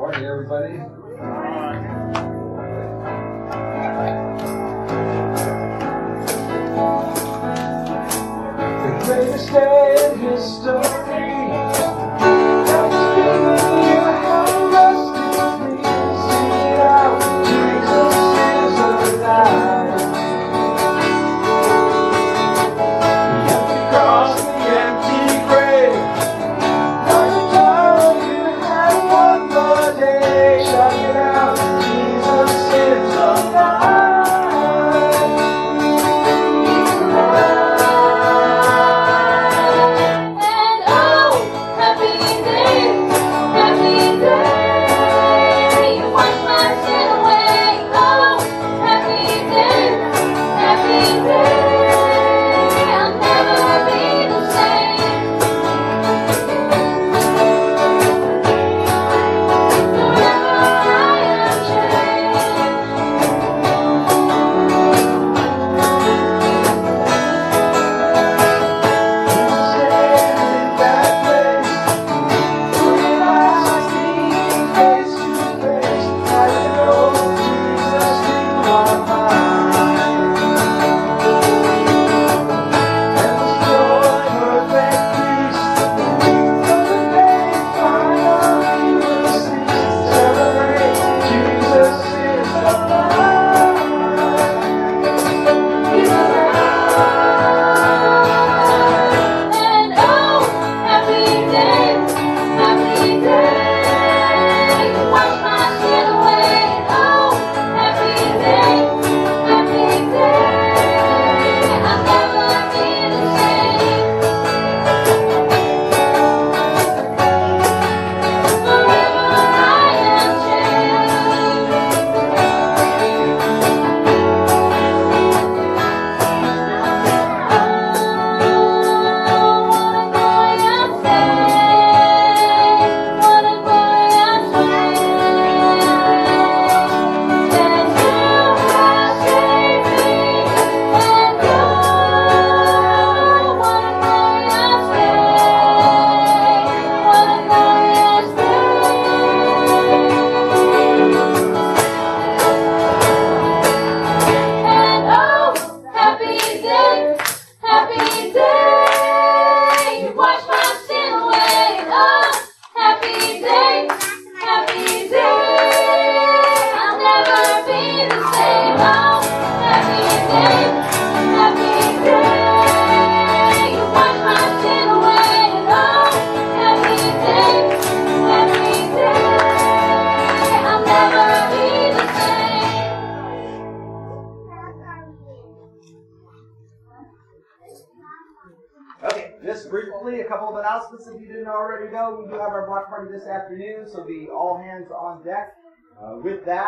Morning, everybody. The greatest day in history.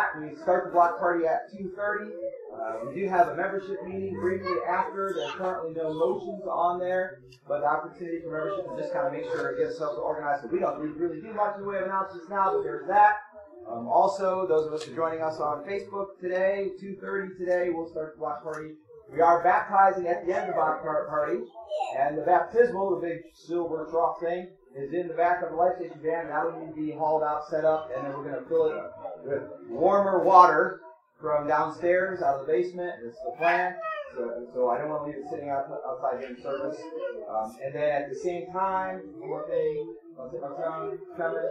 That, we start the block party at 2.30. Uh, we do have a membership meeting briefly after. There's currently no motions on there, but the opportunity for membership to just kind of make sure it gets ourselves organized. So we don't really- really do much in the way of announcements now, but there's that. Um, also, those of us who are joining us on Facebook today, 2.30 today, we'll start the block party. We are baptizing at the end of the block party, and the baptismal, the big silver trough thing, is in the back of the life station van. That'll need to be hauled out, set up, and then we're going to fill it with warmer water from downstairs, out of the basement. It's the plan. So, so I don't want to leave it sitting out, outside during service. Um, and then at the same time, one thing. Coming, coming.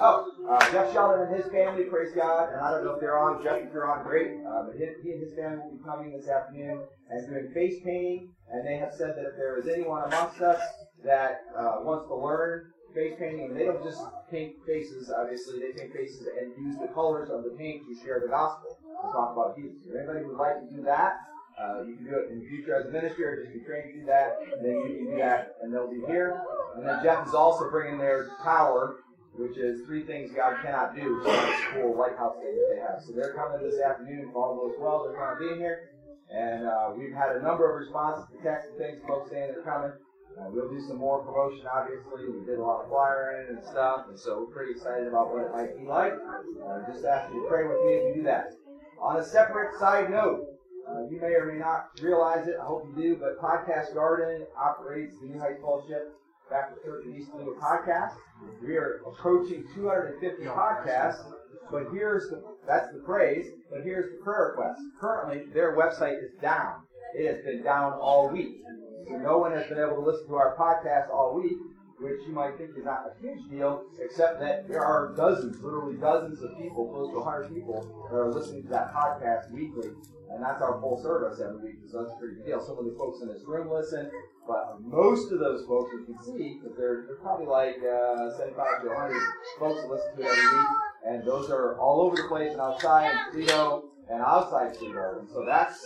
Oh, uh, Jeff Sheldon and his family, praise God. And I don't know if they're on. Jeff, if you're on, great. Uh, but he, he and his family will be coming this afternoon and doing face painting. And they have said that if there is anyone amongst us that uh, wants to learn face painting, and they don't just paint faces, obviously, they paint faces and use the colors of the paint to share the gospel, to talk about Jesus. If anybody would like to do that, uh, you can do it in the future as a minister, just be trained to do that, and then you can do that, and they'll be here. And then Jeff is also bringing their tower, which is three things God cannot do. So a cool lighthouse thing that they have. So they're coming this afternoon. All goes well, they're going to be here. And uh, we've had a number of responses to texts and things, folks saying they're coming. Uh, we'll do some more promotion, obviously. We did a lot of flyering and stuff, and so we're pretty excited about what it might be like. Uh, just ask you to pray with me if you do that. On a separate side note, uh, you may or may not realize it. I hope you do, but Podcast Garden operates the New Heights Fellowship Baptist Church in East Toledo podcast. We are approaching 250 podcasts, but here's the that's the praise, but here's the prayer request. Currently, their website is down. It has been down all week. So no one has been able to listen to our podcast all week, which you might think is not a huge deal, except that there are dozens, literally dozens of people, close to 100 people, that are listening to that podcast weekly, and that's our full service every week, so that's a pretty big deal. Some of the folks in this room listen, but most of those folks, you can see, that they're, they're probably like uh, 75 to 100 folks that listen to it every week, and those are all over the place and outside in Toledo and outside Toledo, and so that's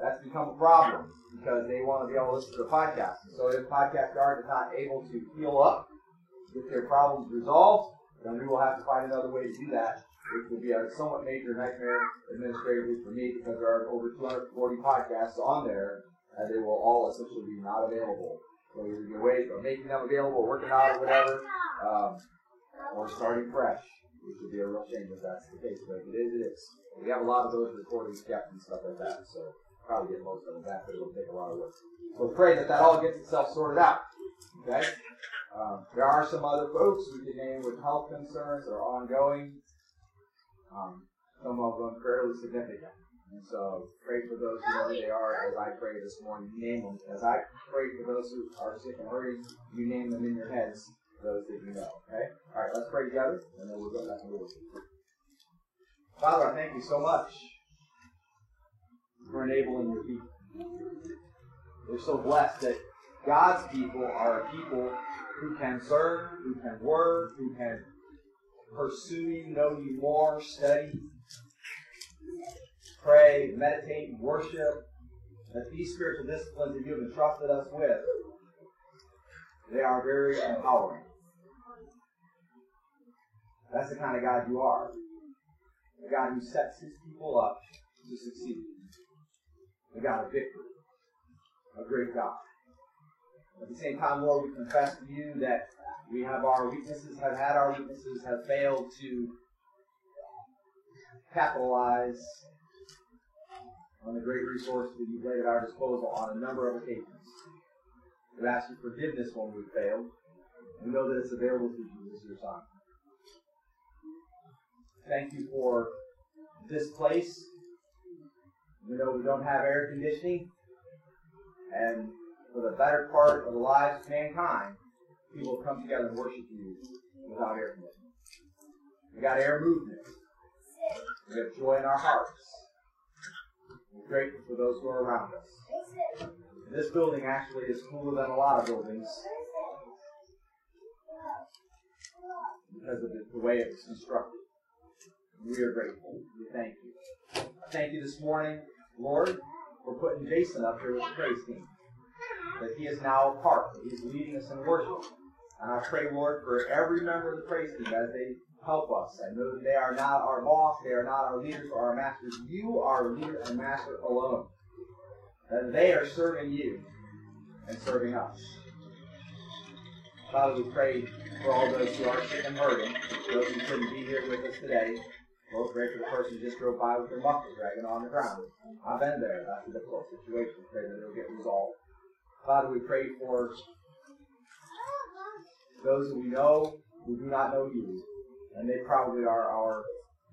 that's become a problem because they want to be able to listen to the podcast. So if Podcast Garden is not able to heal up, get their problems resolved, then we will have to find another way to do that, which will be a somewhat major nightmare administratively for me because there are over 240 podcasts on there, and they will all essentially be not available. So either your way of making them available, working out, or whatever, um, or starting fresh, which would be a real shame if that's the case. But if it is, it is. We have a lot of those recordings kept and stuff like that, so probably get most of them back, but it'll take a lot of work. So pray that that all gets itself sorted out. Okay? Um, there are some other folks we can name with health concerns that are ongoing. Um, some of them fairly significant. And so pray for those who know who they are as I pray this morning. Name them. As I pray for those who are sick and hurting, you name them in your heads, those that you know. Okay? All right, let's pray together, and then we'll go back and we'll Father, I thank you so much for enabling your people. We're so blessed that God's people are a people who can serve, who can work, who can pursue you, know you more, study, pray, meditate, worship. That these spiritual disciplines that you have entrusted us with, they are very empowering. That's the kind of God you are. A God who sets his people up to succeed a God of victory, a great God. At the same time, Lord, we confess to you that we have our weaknesses, have had our weaknesses, have failed to capitalize on the great resources that you've laid at our disposal on a number of occasions. We ask you forgiveness when we've failed. We know that it's available to you Jesus, your Son. Thank you for this place we know we don't have air conditioning, and for the better part of the lives of mankind, people come together and worship you without air conditioning. We got air movement. We have joy in our hearts. We're grateful for those who are around us. This building actually is cooler than a lot of buildings because of the, the way it was constructed. We are grateful. We thank you. Thank you this morning Lord, we're putting Jason up here with the praise team. That he is now a part, that he's leading us in worship. And I pray, Lord, for every member of the praise team as they help us. I know that they are not our boss, they are not our leaders or our masters. You are leader and master alone. That they are serving you and serving us. Father, we pray for all those who are sick and hurting, those who couldn't be here with us today. For the person just drove by with their muffler dragging on the ground. I've been there. That's a difficult situation. Pray that it'll get resolved. Father, we pray for those who we know who do not know you, and they probably are our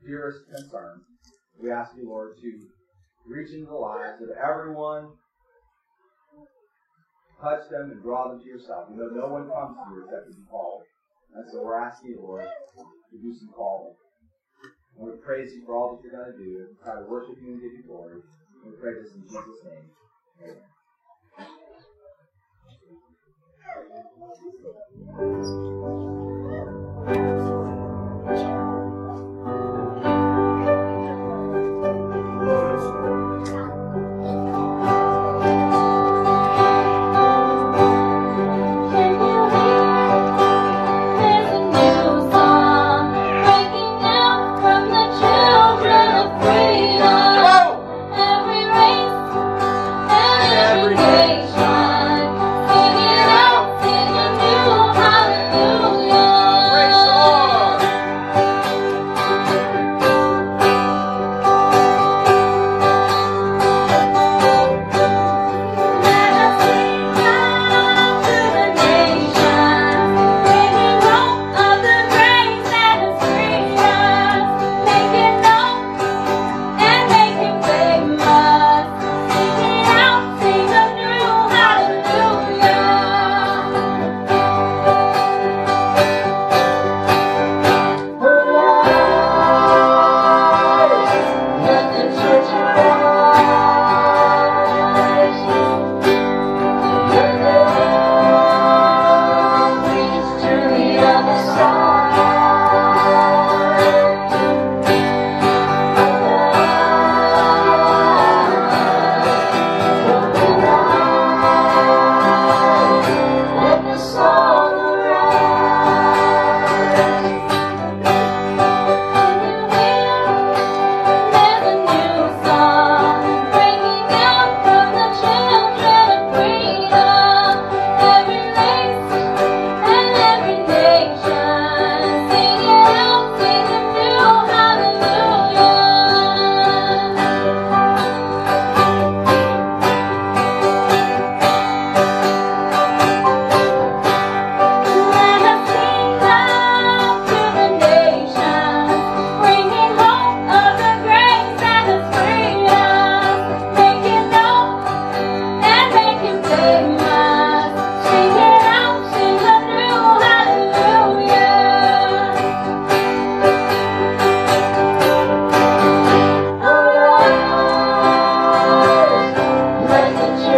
dearest concern. We ask you, Lord, to reach into the lives of everyone, touch them, and draw them to yourself. We know no one comes to you except to be called. And so we're asking you, Lord, to do some calling. And we praise you for all that you're going to do. We try to worship you and give you glory. And we pray this in Jesus' name. Amen.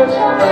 我不。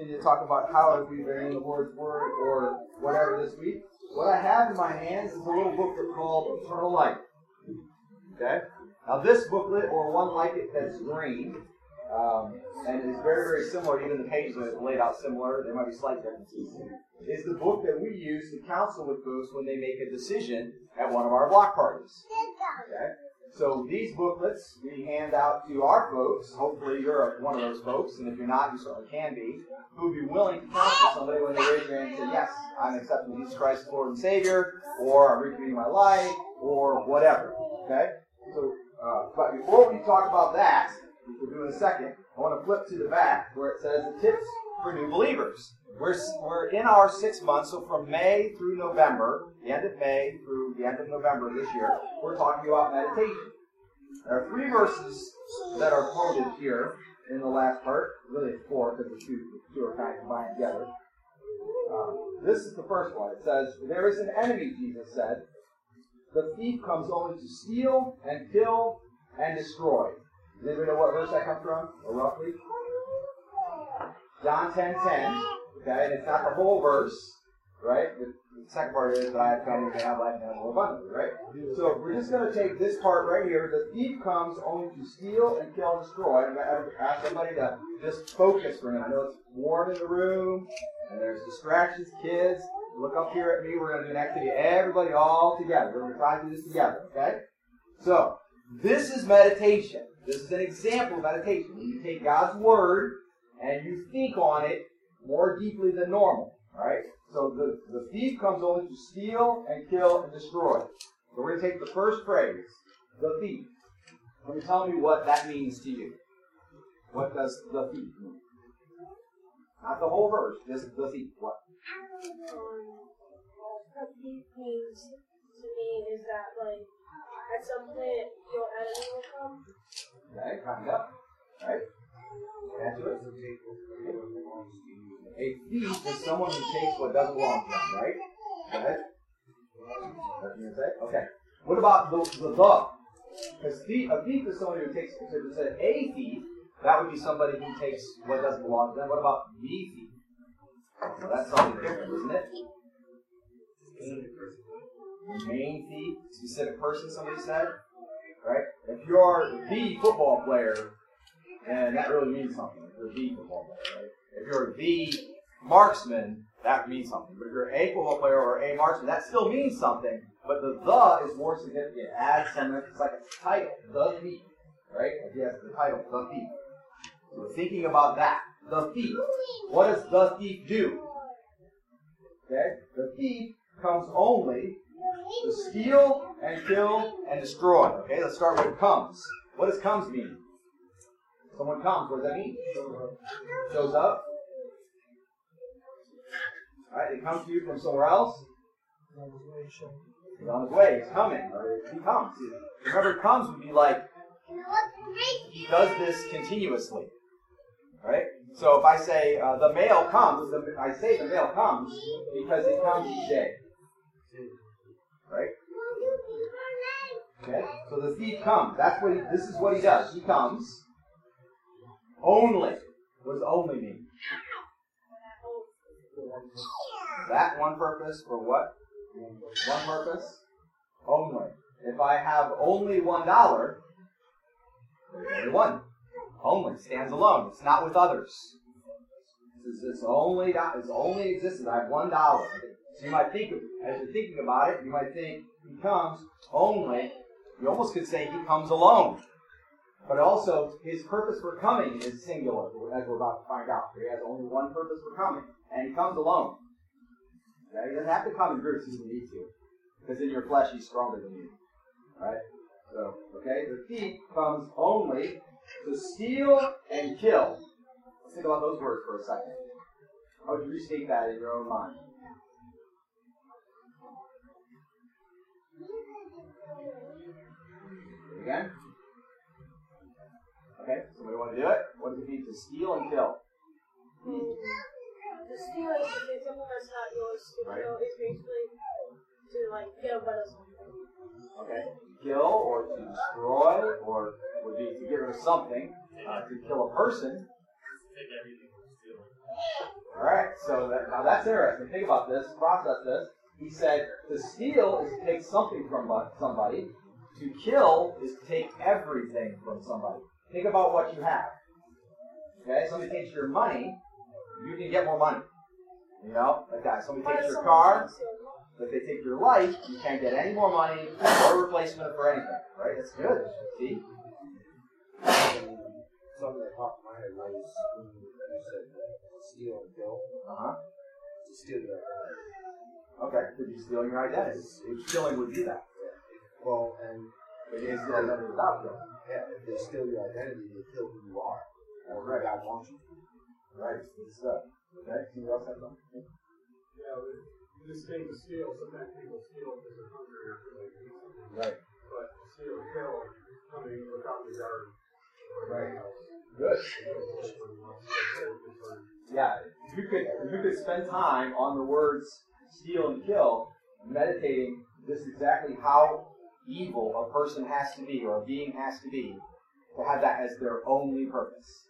Opportunity to talk about how we been in the Lord's Word or whatever this week. What I have in my hands is a little booklet called Eternal Life. Okay? Now, this booklet, or one like it that's green, um, and is very, very similar, even the pages are laid out similar, there might be slight differences, is the book that we use to counsel with folks when they make a decision at one of our block parties. Okay? So these booklets we hand out to our folks. Hopefully you're one of those folks, and if you're not, you certainly can be. Who would be willing to counsel somebody when they raise their hand and say, "Yes, I'm accepting Jesus Christ as Lord and Savior," or "I'm recommitting my life," or whatever. Okay. So, uh, but before we talk about that, which we'll do in a second, I want to flip to the back where it says the tips for new believers. We're, we're in our six months, so from May through November, the end of May through the end of November this year, we're talking about meditation. There are three verses that are quoted here in the last part. Really, four because the two, two are kind of combined together. Um, this is the first one. It says, There is an enemy, Jesus said. The thief comes only to steal and kill and destroy. Does anybody know what verse that comes from, or roughly? John 10 10. Okay, and it's not the whole verse, right? The, the second part is that I have come to have life and have more abundantly, right? So we're just going to take this part right here. The thief comes only to steal and kill and destroy. I'm going to ask somebody to just focus for a minute. I know it's warm in the room, and there's distractions, kids. Look up here at me. We're going to do an activity. Everybody all together. We're going to try to do this together, okay? So, this is meditation. This is an example of meditation. When you take God's Word and you think on it more deeply than normal. Alright? So the, the thief comes only to steal and kill and destroy. So we're going to take the first phrase, the thief. Let me tell me what that means to you. What does the thief mean? Not the whole verse, just the thief. What? What thief means to me is that, like, at some point your enemy will come. Okay, kind of. Right? Add to it. A thief is someone who takes what doesn't belong to them, right? Go ahead. What you say? Okay. What about the the the? Because thief, a thief is someone who takes. If it said a thief, that would be somebody who takes what doesn't belong to them. What about the thief? Well, that's something different, isn't it? Main thief, specific person. Somebody said, right? If you're the football player, and that really means something. If you're the football player, right? If you're the marksman, that means something. But if you're a football player or a marksman, that still means something. But the the is more significant. It adds something. It's like a title, the thief, right? If the title, the thief. So thinking about that. The thief. What does the thief do? Okay? The thief comes only to steal and kill and destroy. Okay, let's start with comes. What does comes mean? Someone comes, what does that mean? Shows up. Alright, they come to you from somewhere else. He's on his way, he's coming, or he comes. Remember, comes would be like, he does this continuously. Right? So if I say uh, the mail comes, the, I say the mail comes because it comes each day. Right? Okay? So the thief comes. That's what he, this is what he does. He comes only. was only me. That one purpose for what? One purpose? Only. If I have only one dollar, only one. Only stands alone. It's not with others. It's, it's only it's only existence. I have one dollar. So you might think, as you're thinking about it, you might think he comes only. You almost could say he comes alone. But also, his purpose for coming is singular, as we're about to find out. He has only one purpose for coming, and he comes alone. Okay? He doesn't have to come in groups he needs to, because in your flesh he's stronger than you. Right? So, okay, the thief comes only to steal and kill. Let's think about those words for a second. How would you restate that in your own mind? Again? Okay, somebody want to do it? What does it mean to steal and kill? The steal is to get something that's not yours. To Right. kill is basically to like get a better something. Okay, kill or to destroy or would be to get rid of something. Uh, to kill a person. Take everything. All right, so that, now that's interesting. Think about this. Process this. He said to steal is to take something from somebody. To kill is to take everything from somebody. Think about what you have. Okay, somebody takes your money, you can get more money. You know, like that. Somebody takes your car, steal your money? but if they take your life, you can't get any more money or replacement for anything. Right? That's good. See? Something that popped in my head was when you you said steal and kill. Uh huh. To steal your identity. Okay. Could you steal your identity? Stealing would do that. Well, and But you can steal identity without killing. yeah, if they steal your identity, they kill who you are. Or Right. God wants you. Right. Good stuff. Okay. Somebody else have something? Yeah, but this thing to steal, sometimes people steal because they're hungry or because they need something. Right. But steal and kill, coming without regard. Right. Good. Yeah, if you could if you could spend time on the words steal and kill, meditating just exactly how evil a person has to be or a being has to be to have that as their only purpose.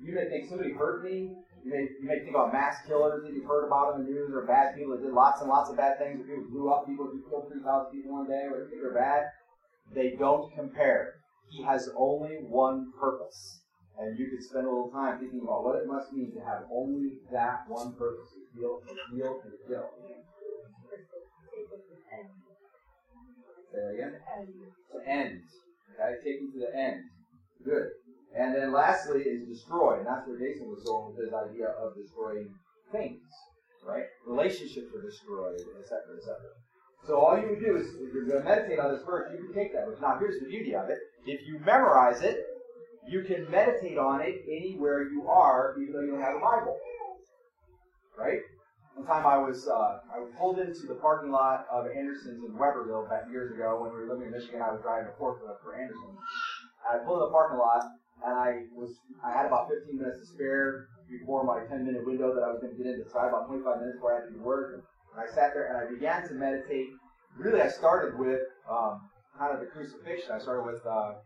You may think somebody hurt me. You may you may think about mass killers that you've heard about in the news or bad people that did lots and lots of bad things. People blew up people, who killed three thousand people one day, or they're bad. They don't compare. He has only one purpose. And you could spend a little time thinking about what it must mean to have only that one purpose to heal, to heal, to kill. Say that again? To end. Okay, take you to the end. Good. And then lastly is destroy. And that's where Jason was going with his idea of destroying things. Right? Relationships are destroyed, etc., etc. So all you would do is, if you're going to meditate on this verse, you can take that verse. Now here's the beauty of it. If you memorize it, you can meditate on it anywhere you are, even though you don't have a Bible. Right? One time I was uh, I pulled into the parking lot of Anderson's in Webberville back years ago when we were living in Michigan. I was driving a forklift for Anderson. I pulled in the parking lot and I was I had about 15 minutes to spare before my 10 minute window that I was going to get into. So I had about 25 minutes before I had to do work. And I sat there and I began to meditate. Really, I started with um, kind of the crucifixion. I started with uh,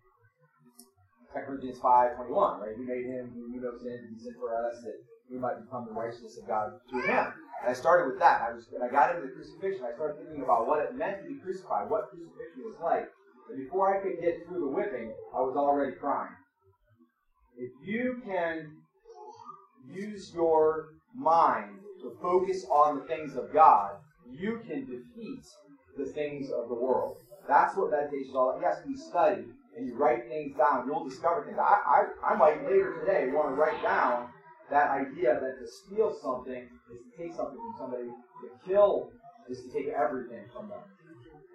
2 Corinthians 5, 21, right? He made him who knew no sin to be sin for us, that we might become the righteousness of God through him. And I started with that. I was, I got into the crucifixion. I started thinking about what it meant to be crucified, what crucifixion was like. And before I could get through the whipping, I was already crying. If you can use your mind to focus on the things of God, you can defeat the things of the world. That's what meditation is all about. Yes, we study and you write things down, you'll discover things. I, I, I might later today want to write down that idea that to steal something is to take something from somebody, to kill is to take everything from them.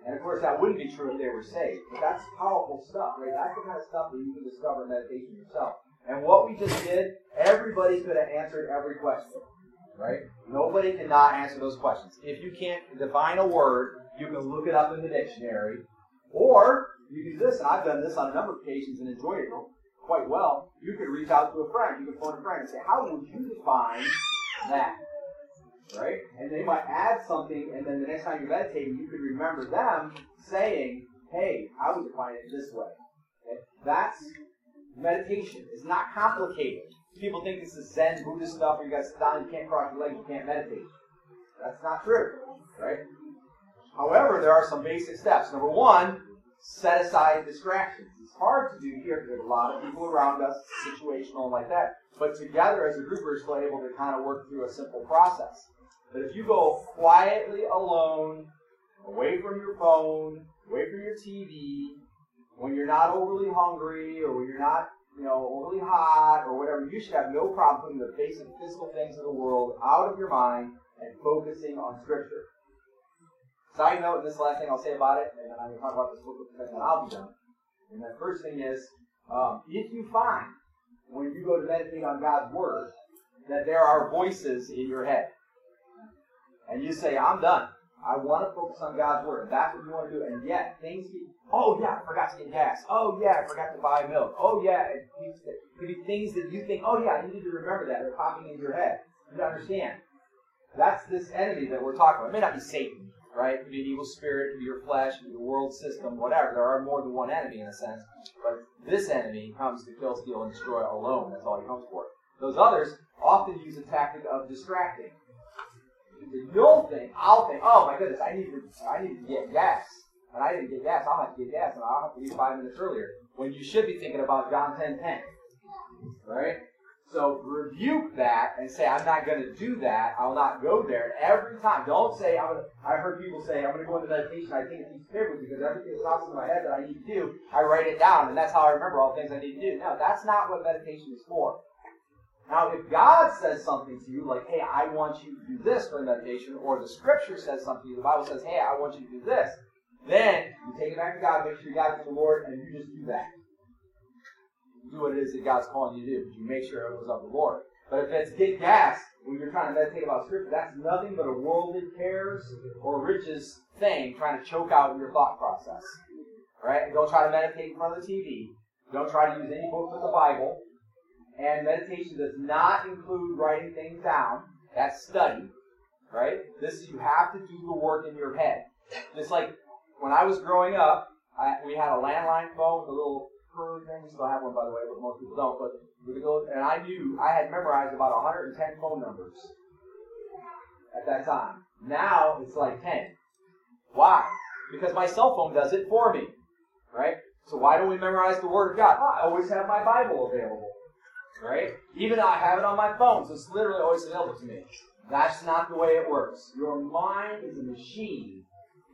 And of course, that wouldn't be true if they were saved. But that's powerful stuff, right? That's the kind of stuff that you can discover in meditation yourself. And what we just did, everybody could have answered every question, right? Nobody cannot answer those questions. If you can't define a word, you can look it up in the dictionary, or you can do this. And I've done this on a number of occasions and enjoyed it quite well. You could reach out to a friend. You could phone a friend and say, "How would you define that?" Right? And they might add something, and then the next time you're meditating, you could remember them saying, "Hey, I would define it this way." Okay? That's meditation. It's not complicated. People think this is Zen Buddhist stuff where you got to sit down, you can't cross your legs, you can't meditate. That's not true, right? However, there are some basic steps. Number one, set aside distractions. It's hard to do here because there's a lot of people around us, situational like that. But together as a group, we're still able to kind of work through a simple process. But if you go quietly alone, away from your phone, away from your TV, when you're not overly hungry or when you're not, you know, overly hot or whatever, you should have no problem putting the basic physical things of the world out of your mind and focusing on Scripture. Side note, and this is the last thing I'll say about it, and then I'm going to talk about this book and then I'll be done. And the first thing is, um, if you find when you go to meditate on God's Word that there are voices in your head, and you say, I'm done. I want to focus on God's word. That's what you want to do. And yet, things keep, oh yeah, I forgot to get gas. Oh yeah, I forgot to buy milk. Oh yeah, it could be things that you think, oh yeah, I need to remember that. They're popping into your head. You understand. That's this enemy that we're talking about. It may not be Satan, right? Could be an evil spirit, it could be your flesh, could be the world system, whatever. There are more than one enemy in a sense. But this enemy comes to kill, steal, and destroy alone. That's all he comes for. Those others often use a tactic of distracting. You'll think, I'll think, oh my goodness, I need to, I need to get gas. And I didn't get gas, I'll have to get gas, and I'll have to leave five minutes earlier. When you should be thinking about John 10 10. Right? So rebuke that and say, I'm not going to do that. I'll not go there. Every time. Don't say, I'm gonna, I've heard people say, I'm going to go into meditation. I think keeps memory because everything that pops in my head that I need to do, I write it down, and that's how I remember all the things I need to do. No, that's not what meditation is for. Now, if God says something to you, like, hey, I want you to do this during meditation, or the scripture says something to the Bible says, hey, I want you to do this, then you take it back to God, make sure you got it from the Lord, and you just do that. Do what it is that God's calling you to do. You make sure it was of the Lord. But if it's get gas when you're trying to meditate about scripture, that's nothing but a worldly cares or riches thing trying to choke out your thought process. Right? And don't try to meditate in front of the TV. Don't try to use any book but the Bible. And meditation does not include writing things down. That's study. Right? This you have to do the work in your head. Just like when I was growing up, I, we had a landline phone with a little thing. We still have one, by the way, but most people don't. But we go, and I knew I had memorized about 110 phone numbers at that time. Now it's like 10. Why? Because my cell phone does it for me, right? So why don't we memorize the Word of God? I always have my Bible available, right? Even though I have it on my phone, so it's literally always available to me. That's not the way it works. Your mind is a machine.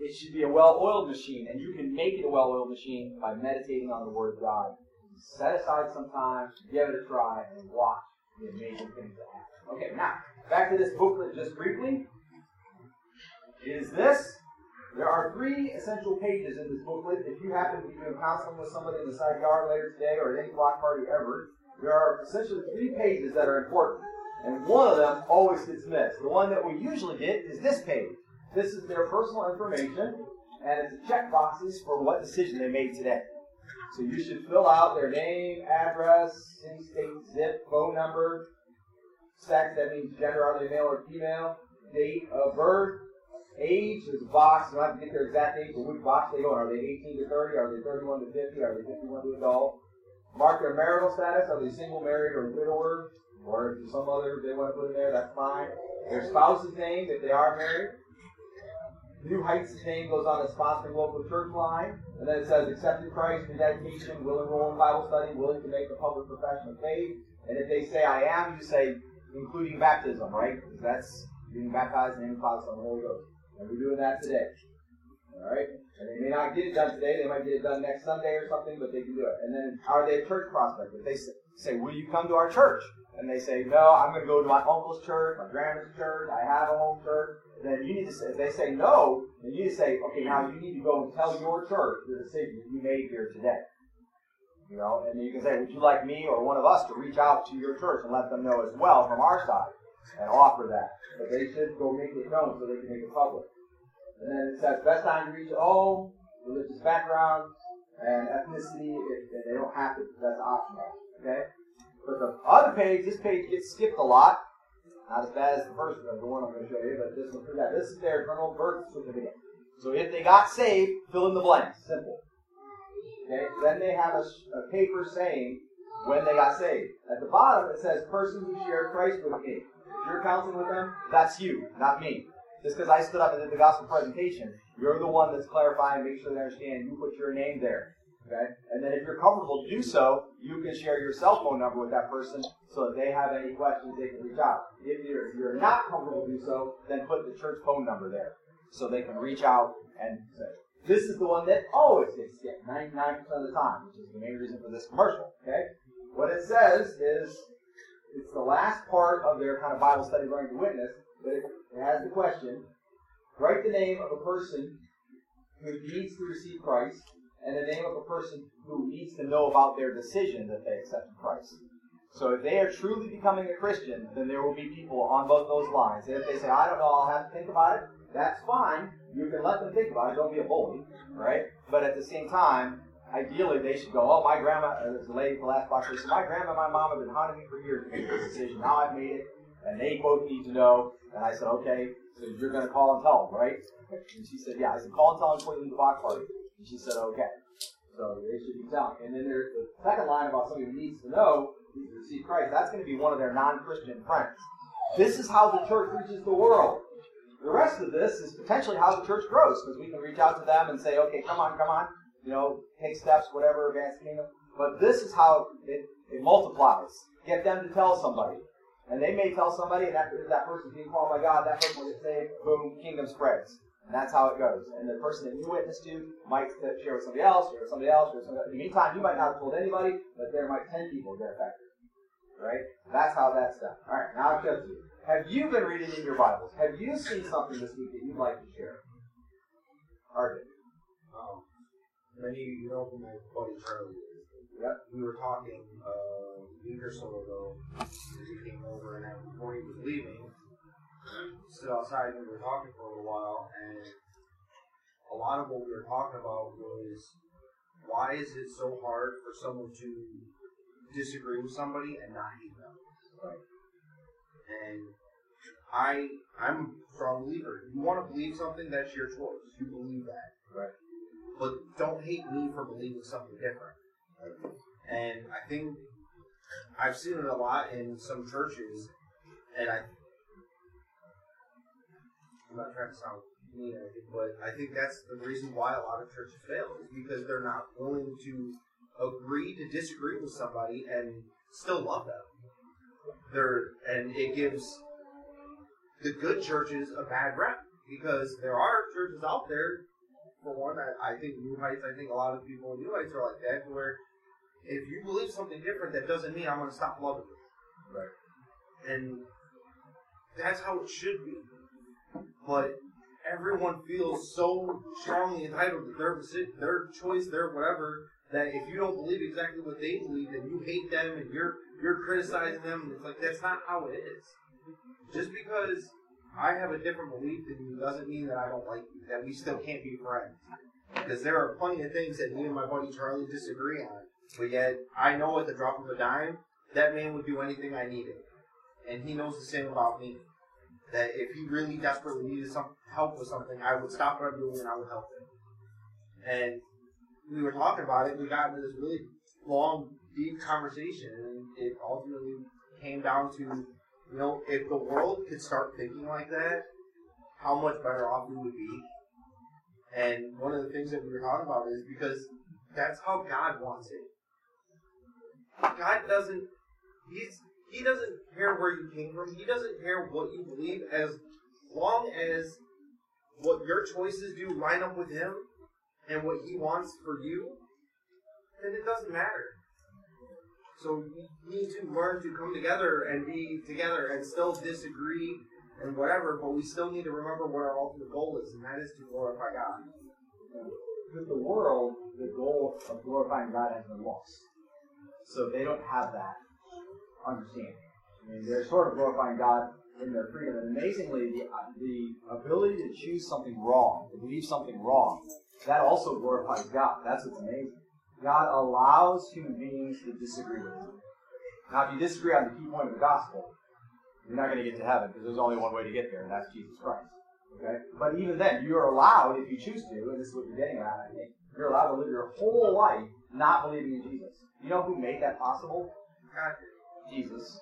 It should be a well-oiled machine, and you can make it a well-oiled machine by meditating on the Word of God. Set aside some time, give it a try, and watch the amazing things that happen. Okay, now back to this booklet just briefly. Is this? There are three essential pages in this booklet. If you happen to be doing counseling with somebody in the side yard later today or at any block party ever, there are essentially three pages that are important. And one of them always gets missed. The one that we usually get is this page. This is their personal information, and it's check boxes for what decision they made today. So you should fill out their name, address, city, state, zip, phone number, sex, that means gender, they male or female, date of birth, age, there's a box, you don't have to get their exact age, but which box they go in. Are they 18 to 30? Are they 31 to 50? Are they 51 to adult? Mark their marital status. Are they single, married, or widower? Or if some other they want to put in there, that's fine. Their spouse's name, if they are married. New Heights' name goes on the sponsoring local church line, and then it says accepted Christ in dedication, will enroll in Bible study, willing to make a public profession of faith. And if they say I am, you say including baptism, right? Because that's being baptized in the Father, Son, and Holy Ghost. And we're doing that today. All right? And they may not get it done today, they might get it done next Sunday or something, but they can do it. And then are they a church prospect? If they say, Will you come to our church? And they say, No, I'm to go to my uncle's church, my grandma's church, I have a home church. Then you need to say, if they say no, then you need to say, Okay, now you need to go and tell your church the decision you made here today. You know, and you can say, Would you like me or one of us to reach out to your church and let them know as well from our side and offer that? But they should go make it known so they can make it public. And then it says best time to reach home, religious background, and ethnicity. If, if they don't have to, that's optional. Okay. But the other page, this page gets skipped a lot. Not as bad as the first one, the one I'm going to show you, but this one, that. This is their eternal birth certificate. So if they got saved, fill in the blanks. Simple. Okay. Then they have a, a paper saying when they got saved. At the bottom it says person who shared Christ with me. If you're counseling with them, that's you, not me. Just because I stood up and did the gospel presentation, you're the one that's clarifying, make sure they understand. You put your name there. Okay? And then if you're comfortable to do so, you can share your cell phone number with that person so if they have any questions, they can reach out. If you're, if you're not comfortable to do so, then put the church phone number there so they can reach out and say. This is the one that always gets skipped 99% of the time, which is the main reason for this commercial. Okay? What it says is it's the last part of their kind of Bible study learning to witness, but it, it has the question write the name of a person who needs to receive Christ and the name of a person who needs to know about their decision that they accepted Christ. So if they are truly becoming a Christian, then there will be people on both those lines. And if they say, I don't know, I'll have to think about it, that's fine. You can let them think about it. Don't be a bully, right? But at the same time, ideally they should go, oh, my grandma, uh, there's a lady from the last box, said, my grandma and my mom have been haunting me for years to make this decision. Now I've made it, and they both need to know. And I said, okay, so you're going to call and tell them, right? And she said, yeah. I said, call and tell them before you leave the box party. And she said, okay. So they should be telling. And then there's the second line about somebody who needs to know, to receive Christ. That's going to be one of their non-Christian friends. This is how the church reaches the world. The rest of this is potentially how the church grows, because we can reach out to them and say, okay, come on, come on, you know, take steps, whatever, advance kingdom. But this is how it, it multiplies. Get them to tell somebody. And they may tell somebody, and that, that person's being called by God, that person will get saved, boom, kingdom spreads. And that's how it goes. And the person that you witness to might share with somebody else, or somebody else, with somebody else. In the meantime, you might not have told anybody, but there might 10 people get affected. Right? That's how that's done. All right, now I'll show you. Have you been reading in your Bibles? Have you seen something this week that you'd like to share? RJ. Um, many of you know who my buddy Charlie is. Yep. We were talking uh, a week or so ago. as He came over, and before he was leaving, stood outside and we were talking for a little while, and a lot of what we were talking about was why is it so hard for someone to disagree with somebody and not hate them? Right. And I, I'm a strong believer. You want to believe something, that's your choice. You believe that. Right. But don't hate me for believing something different. And I think I've seen it a lot in some churches, and I, I'm not trying to sound mean, or anything, but I think that's the reason why a lot of churches fail is because they're not willing to agree to disagree with somebody and still love them. They're, and it gives the good churches a bad rep because there are churches out there. For one, I, I think New Heights. I think a lot of people in New Heights are like that, where if you believe something different, that doesn't mean I'm going to stop loving you. Right. And that's how it should be. But everyone feels so strongly entitled to their their choice, their whatever, that if you don't believe exactly what they believe, then you hate them and you're you're criticizing them. It's like that's not how it is. Just because I have a different belief than you doesn't mean that I don't like you. That we still can't be friends. Because there are plenty of things that me and my buddy Charlie disagree on. But yet, I know at the drop of a dime, that man would do anything I needed. And he knows the same about me. That if he really desperately needed some help with something, I would stop what I'm doing and I would help him. And we were talking about it, we got into this really long, deep conversation, and it ultimately came down to, you know, if the world could start thinking like that, how much better off we would be. And one of the things that we were talking about is because that's how God wants it. God doesn't he's he doesn't care where you came from. He doesn't care what you believe as long as what your choices do line up with him and what he wants for you, then it doesn't matter. So we need to learn to come together and be together and still disagree and whatever, but we still need to remember what our ultimate goal is, and that is to glorify God. With the world, the goal of glorifying God has been lost. So they don't have that understanding. I mean, they're sort of glorifying God in their freedom. And amazingly, the, uh, the ability to choose something wrong, to believe something wrong, that also glorifies God. That's what's amazing. God allows human beings to disagree with Him. Now, if you disagree on the key point of the gospel, you're not going to get to heaven because there's only one way to get there, and that's Jesus Christ. Okay? But even then, you're allowed, if you choose to, and this is what you're getting at, I think, you're allowed to live your whole life not believing in Jesus. You know who made that possible? God Jesus.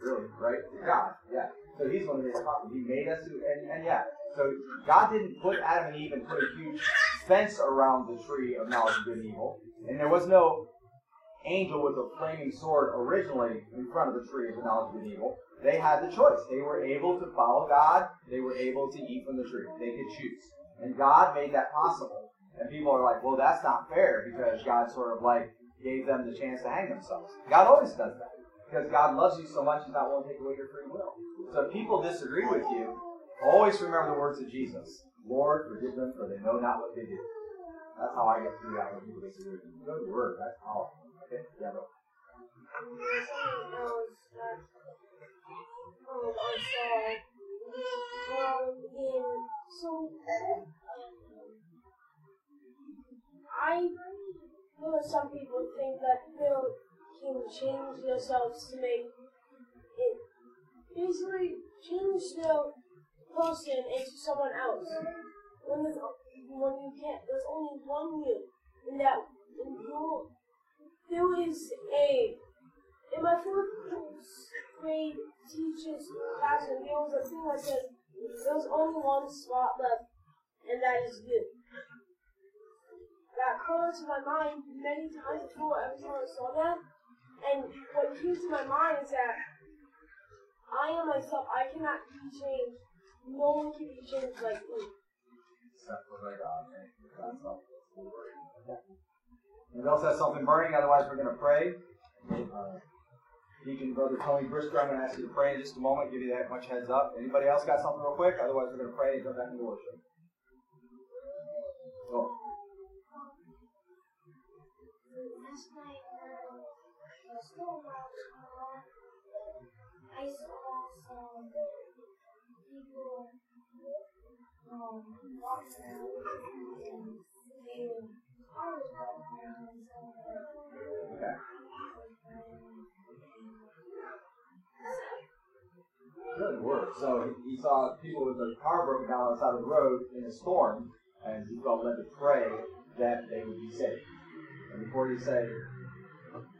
Really, right? God, yeah. So he's one who made possible. He made us, and, and yeah. So God didn't put Adam and Eve and put a huge fence around the tree of knowledge of good and evil. And there was no angel with a flaming sword originally in front of the tree of the knowledge of good and evil. They had the choice. They were able to follow God. They were able to eat from the tree. They could choose. And God made that possible. And people are like, well, that's not fair because God sort of like gave them the chance to hang themselves. God always does that. Because God loves you so much, He's not willing to take away your free will. So if people disagree with you, always remember the words of Jesus. Lord, forgive them, for they know not what they do. That's how I get through that when people disagree with me. Good word. That's powerful. Okay? Yeah, bro. I know some people think that you can change yourselves to make it basically change the person into someone else. When there's when you can't, there's only one you, and that and you there was a in my fourth grade teacher's class, there was a thing that said there was only one spot left, and that is you. That came to my mind many times before every time I saw that, and what came to my mind is that I am myself. I cannot be changed. No one can be changed like me. Except for my God. That's all. Anybody else has something burning? Otherwise, we're going to pray. Uh, Deacon Brother Tony Brisker, I'm going to ask you to pray in just a moment, give you that much heads up. Anybody else got something real quick? Otherwise, we're going to pray and go back into worship. Go. Last night, I was still tomorrow. I saw some people um, and their cars. Okay. Good work. So he he saw people with their car broken down on the side of the road in a storm, and he felt led to pray that they would be safe. And before you say,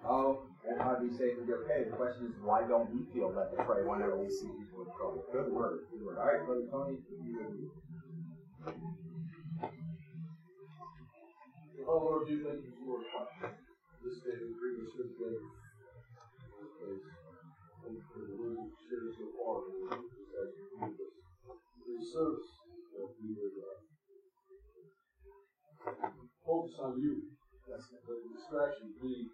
"Oh, and how do you say would be okay?" The question is, why don't we feel led to pray whenever we see people in trouble? Good word. Good word. All right, brother Tony. Oh Lord, do thank you for this day we bring us together. This place. Thank you for the word you shared so far. You give us the service that we uh, focus on you. That's the distractions be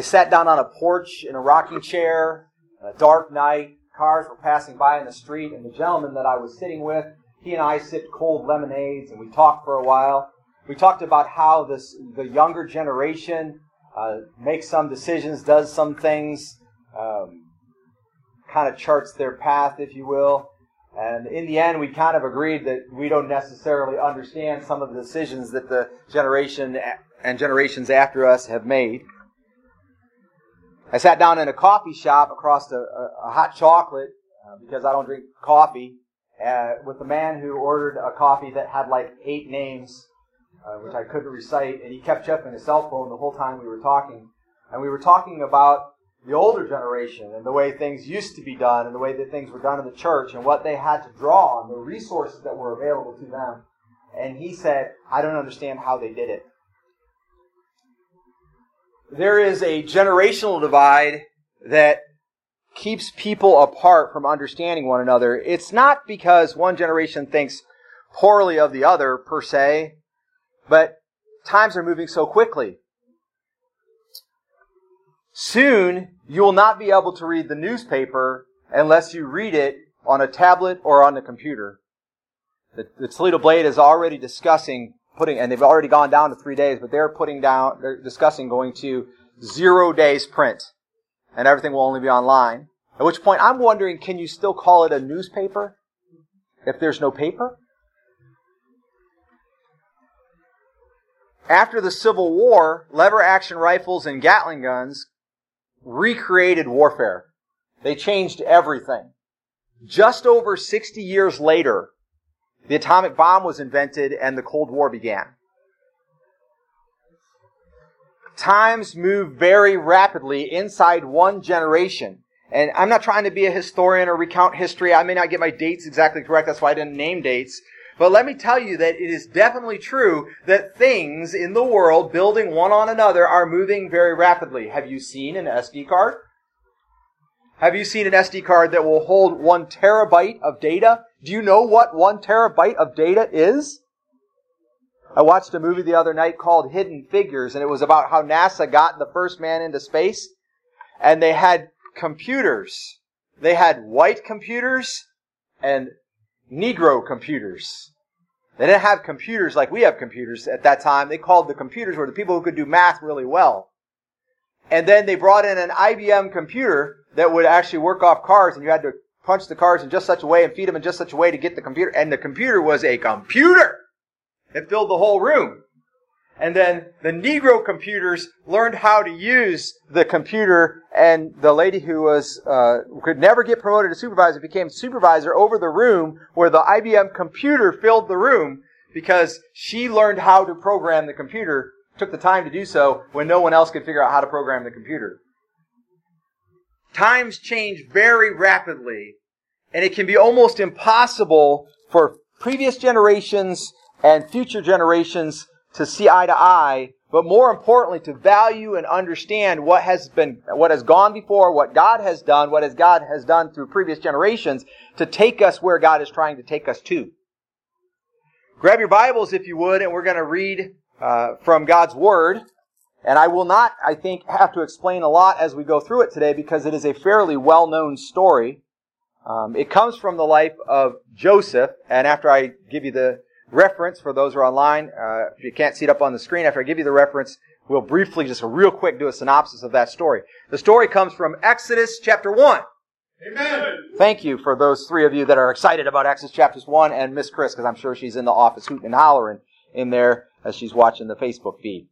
I sat down on a porch in a rocking chair, a dark night, cars were passing by in the street, and the gentleman that I was sitting with, he and I sipped cold lemonades, and we talked for a while. We talked about how this the younger generation uh, makes some decisions, does some things, um, kind of charts their path, if you will. And in the end, we kind of agreed that we don't necessarily understand some of the decisions that the generation and generations after us have made. I sat down in a coffee shop across a, a, hot chocolate uh, because I don't drink coffee uh, with a man who ordered a coffee that had like eight names, uh, which I couldn't recite, and he kept checking his cell phone the whole time we were talking. And we were talking about the older generation and the way things used to be done and the way that things were done in the church and what they had to draw on, the resources that were available to them. And he said, I don't understand how they did it. There is a generational divide that keeps people apart from understanding one another. It's not because one generation thinks poorly of the other per se, but times are moving so quickly. Soon, you will not be able to read the newspaper unless you read it on a tablet or on the computer. The, the Toledo Blade is already discussing putting, and they've already gone down to three days, but they're putting down, they're discussing going to zero days print, and everything will only be online. At which point, I'm wondering, can you still call it a newspaper if there's no paper? After the Civil War, lever action rifles and Gatling guns recreated warfare. They changed everything. Just over 60 years later, the atomic bomb was invented and the Cold War began. Times move very rapidly inside one generation. And I'm not trying to be a historian or recount history. I may not get my dates exactly correct. That's why I didn't name dates. But let me tell you that it is definitely true that things in the world, building one on another, are moving very rapidly. Have you seen an SD card? Have you seen an SD card that will hold one terabyte of data? Do you know what one terabyte of data is? I watched a movie the other night called Hidden Figures, and it was about how NASA got the first man into space. And they had computers. They had white computers and Negro computers. They didn't have computers like we have computers at that time. They called the computers were the people who could do math really well. And then they brought in an IBM computer that would actually work off cards and you had to punch the cards in just such a way and feed them in just such a way to get the computer. And the computer was a computer. It filled the whole room. And then the Negro computers learned how to use the computer, and the lady who was uh, could never get promoted to supervisor became supervisor over the room where the IBM computer filled the room because she learned how to program the computer. Took the time to do so when no one else could figure out how to program the computer. Times change very rapidly, and it can be almost impossible for previous generations and future generations to see eye to eye, but more importantly, to value and understand what has been, what has gone before, what God has done, what has God has done through previous generations to take us where God is trying to take us to. Grab your Bibles if you would, and we're going to read uh, from God's Word. And I will not, I think, have to explain a lot as we go through it today because it is a fairly well-known story. Um, it comes from the life of Joseph, and after I give you the reference for those who are online. Uh, if you can't see it up on the screen, after I give you the reference, we'll briefly, just a real quick, do a synopsis of that story. The story comes from Exodus chapter 1. Amen. Thank you for those three of you that are excited about Exodus chapters 1 and Miss Chris, because I'm sure she's in the office hooting and hollering in there as she's watching the Facebook feed.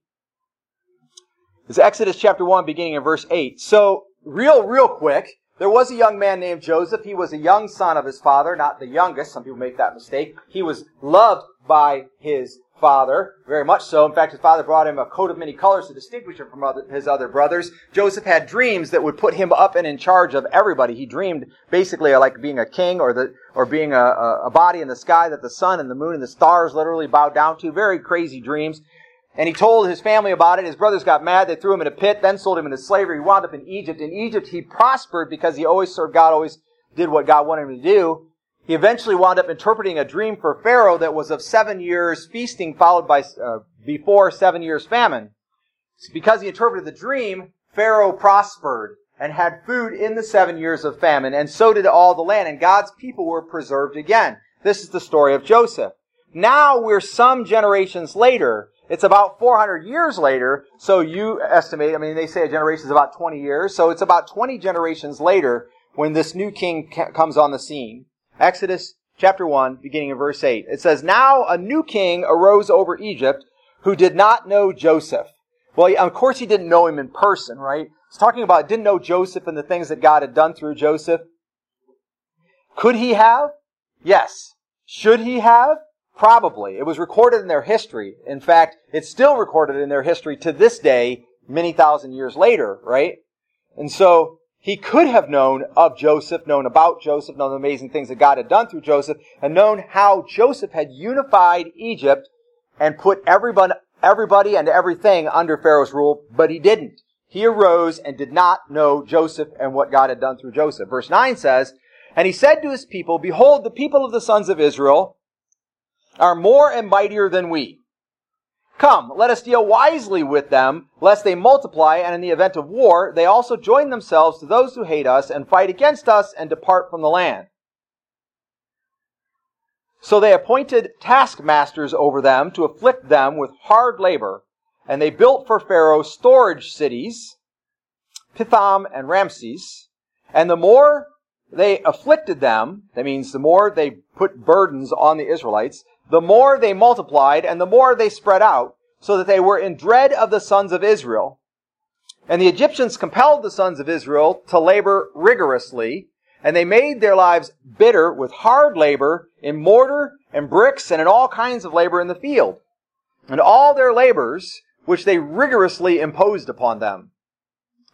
It's Exodus chapter 1 beginning in verse 8. So, real, real quick, there was a young man named Joseph. He was a young son of his father, not the youngest. Some people make that mistake. He was loved by his father, very much so. In fact, his father brought him a coat of many colors to distinguish him from other, his other brothers. Joseph had dreams that would put him up and in charge of everybody. He dreamed basically like being a king or the, or being a, a body in the sky that the sun and the moon and the stars literally bowed down to. Very crazy dreams. And he told his family about it. His brothers got mad. They threw him in a pit, then sold him into slavery. He wound up in Egypt. In Egypt, he prospered because he always served God, always did what God wanted him to do. He eventually wound up interpreting a dream for Pharaoh that was of seven years feasting followed by, uh, before seven years famine. Because he interpreted the dream, Pharaoh prospered and had food in the seven years of famine, and so did all the land, and God's people were preserved again. This is the story of Joseph. Now we're some generations later. It's about 400 years later, so you estimate, I mean, they say a generation is about 20 years, so it's about 20 generations later when this new king ca- comes on the scene. Exodus chapter 1, beginning in verse 8. It says, Now a new king arose over Egypt who did not know Joseph. Well, of course he didn't know him in person, right? It's talking about didn't know Joseph and the things that God had done through Joseph. Could he have? Yes. Should he have? Probably. It was recorded in their history. In fact, it's still recorded in their history to this day, many thousand years later, right? And so, he could have known of Joseph, known about Joseph, known the amazing things that God had done through Joseph, and known how Joseph had unified Egypt and put everyone, everybody and everything under Pharaoh's rule, but he didn't. He arose and did not know Joseph and what God had done through Joseph. Verse 9 says, And he said to his people, Behold, the people of the sons of Israel are more and mightier than we. Come, let us deal wisely with them, lest they multiply, and in the event of war, they also join themselves to those who hate us, and fight against us, and depart from the land. So they appointed taskmasters over them to afflict them with hard labor, and they built for Pharaoh storage cities, Pithom and Ramses, and the more they afflicted them, that means the more they put burdens on the Israelites, the more they multiplied and the more they spread out, so that they were in dread of the sons of Israel. And the Egyptians compelled the sons of Israel to labor rigorously, and they made their lives bitter with hard labor in mortar and bricks and in all kinds of labor in the field. And all their labors, which they rigorously imposed upon them.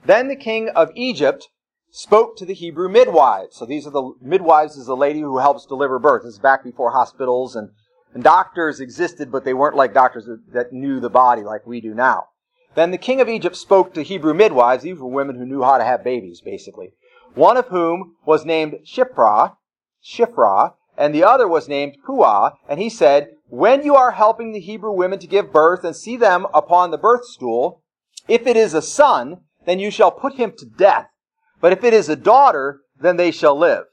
Then the king of Egypt spoke to the Hebrew midwives. So these are the midwives is the lady who helps deliver birth. This is back before hospitals and, and doctors existed, but they weren't like doctors that, knew the body like we do now. Then the king of Egypt spoke to Hebrew midwives. These were women who knew how to have babies, basically. One of whom was named Shiphrah, Shiphrah, and the other was named Puah, and he said, When you are helping the Hebrew women to give birth and see them upon the birth stool, if it is a son, then you shall put him to death. But if it is a daughter, then they shall live.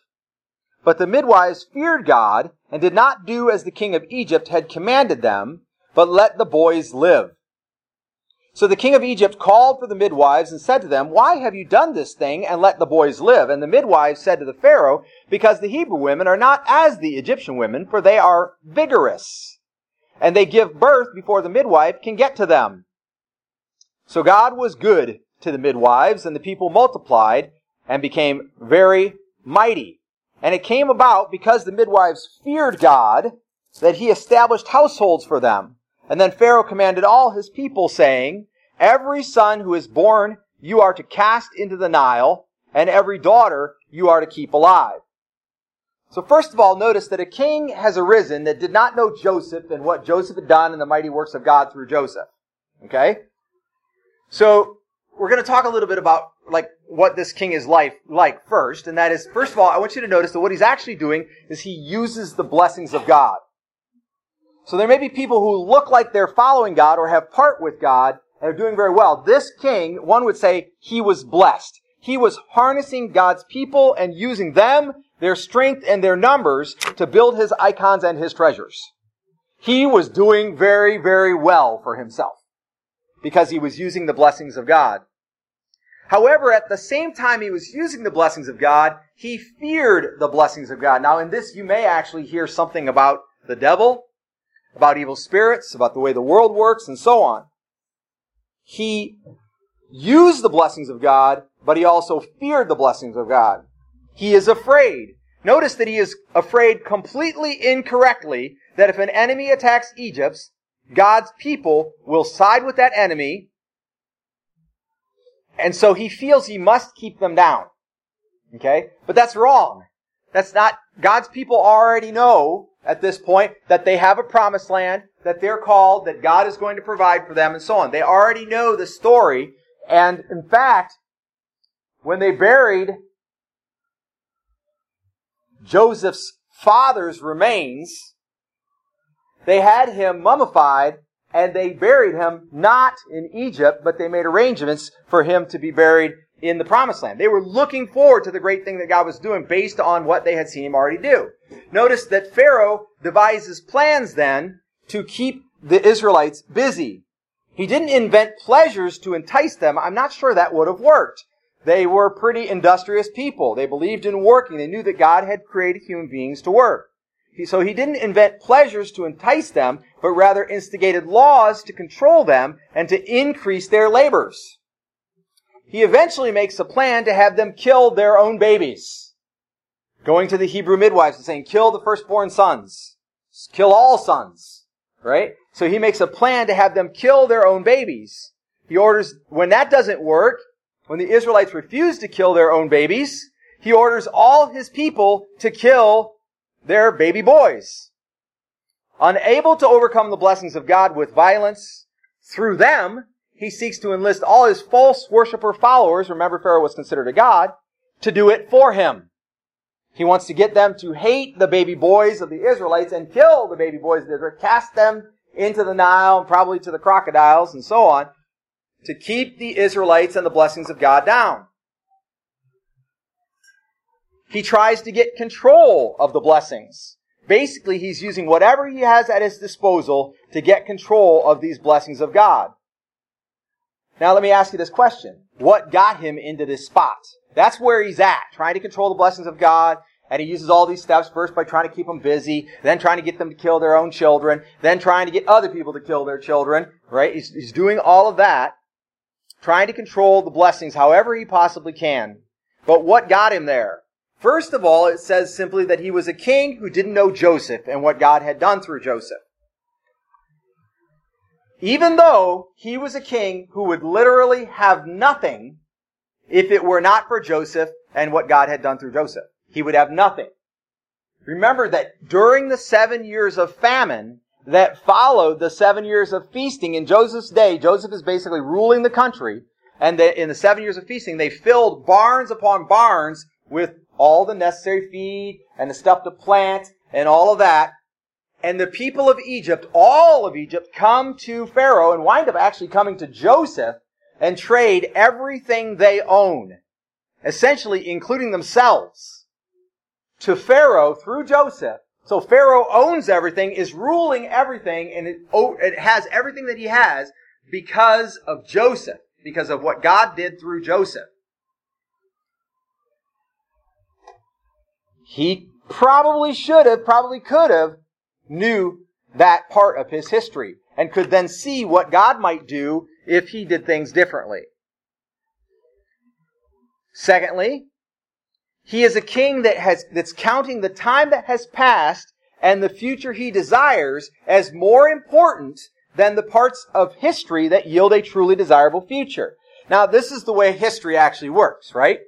But the midwives feared God and did not do as the king of Egypt had commanded them, but let the boys live. So the king of Egypt called for the midwives and said to them, Why have you done this thing and let the boys live? And the midwives said to the Pharaoh, Because the Hebrew women are not as the Egyptian women, for they are vigorous. And they give birth before the midwife can get to them. So God was good to the midwives, and the people multiplied and became very mighty. And it came about because the midwives feared God that he established households for them. And then Pharaoh commanded all his people, saying, Every son who is born you are to cast into the Nile, and every daughter you are to keep alive. So first of all, notice that a king has arisen that did not know Joseph and what Joseph had done and the mighty works of God through Joseph. Okay? So, we're going to talk a little bit about like what this king is life like first, and that is first of all, I want you to notice that what he's actually doing is he uses the blessings of God. So there may be people who look like they're following God or have part with God and are doing very well. This king, one would say, he was blessed. He was harnessing God's people and using them, their strength and their numbers to build his icons and his treasures. He was doing very, very well for himself because he was using the blessings of God. However, at the same time he was using the blessings of God, he feared the blessings of God. Now in this you may actually hear something about the devil, about evil spirits, about the way the world works, and so on. He used the blessings of God, but he also feared the blessings of God. He is afraid. Notice that he is afraid completely incorrectly that if an enemy attacks Egypt, God's people will side with that enemy, and so he feels he must keep them down. Okay? But that's wrong. That's not, God's people already know at this point that they have a promised land, that they're called, that God is going to provide for them, and so on. They already know the story, and in fact, when they buried Joseph's father's remains, they had him mummified and they buried him not in Egypt, but they made arrangements for him to be buried in the promised land. They were looking forward to the great thing that God was doing based on what they had seen him already do. Notice that Pharaoh devises plans then to keep the Israelites busy. He didn't invent pleasures to entice them. I'm not sure that would have worked. They were pretty industrious people. They believed in working. They knew that God had created human beings to work. So he didn't invent pleasures to entice them, but rather instigated laws to control them and to increase their labors. He eventually makes a plan to have them kill their own babies. Going to the Hebrew midwives and saying, kill the firstborn sons. Kill all sons. Right? So he makes a plan to have them kill their own babies. He orders, when that doesn't work, when the Israelites refuse to kill their own babies, he orders all his people to kill their baby boys. Unable to overcome the blessings of God with violence, through them, he seeks to enlist all his false worshiper followers, remember Pharaoh was considered a god, to do it for him. He wants to get them to hate the baby boys of the Israelites and kill the baby boys of Israel, cast them into the Nile, and probably to the crocodiles and so on, to keep the Israelites and the blessings of God down. He tries to get control of the blessings. Basically, he's using whatever he has at his disposal to get control of these blessings of God. Now let me ask you this question. What got him into this spot? That's where he's at, trying to control the blessings of God. And he uses all these steps first by trying to keep them busy, then trying to get them to kill their own children, then trying to get other people to kill their children, right? He's, he's doing all of that, trying to control the blessings however he possibly can. But what got him there? First of all, it says simply that he was a king who didn't know Joseph and what God had done through Joseph. Even though he was a king who would literally have nothing if it were not for Joseph and what God had done through Joseph. He would have nothing. Remember that during the seven years of famine that followed the seven years of feasting in Joseph's day, Joseph is basically ruling the country, and in the seven years of feasting, they filled barns upon barns with all the necessary feed and the stuff to plant and all of that. And the people of Egypt, all of Egypt, come to Pharaoh and wind up actually coming to Joseph and trade everything they own, essentially including themselves, to Pharaoh through Joseph. So Pharaoh owns everything, is ruling everything, and it, oh, it has everything that he has because of Joseph, because of what God did through Joseph. He probably should have, probably could have, knew that part of his history and could then see what God might do if he did things differently. Secondly, he is a king that has, that's counting the time that has passed and the future he desires as more important than the parts of history that yield a truly desirable future. Now, this is the way history actually works, right?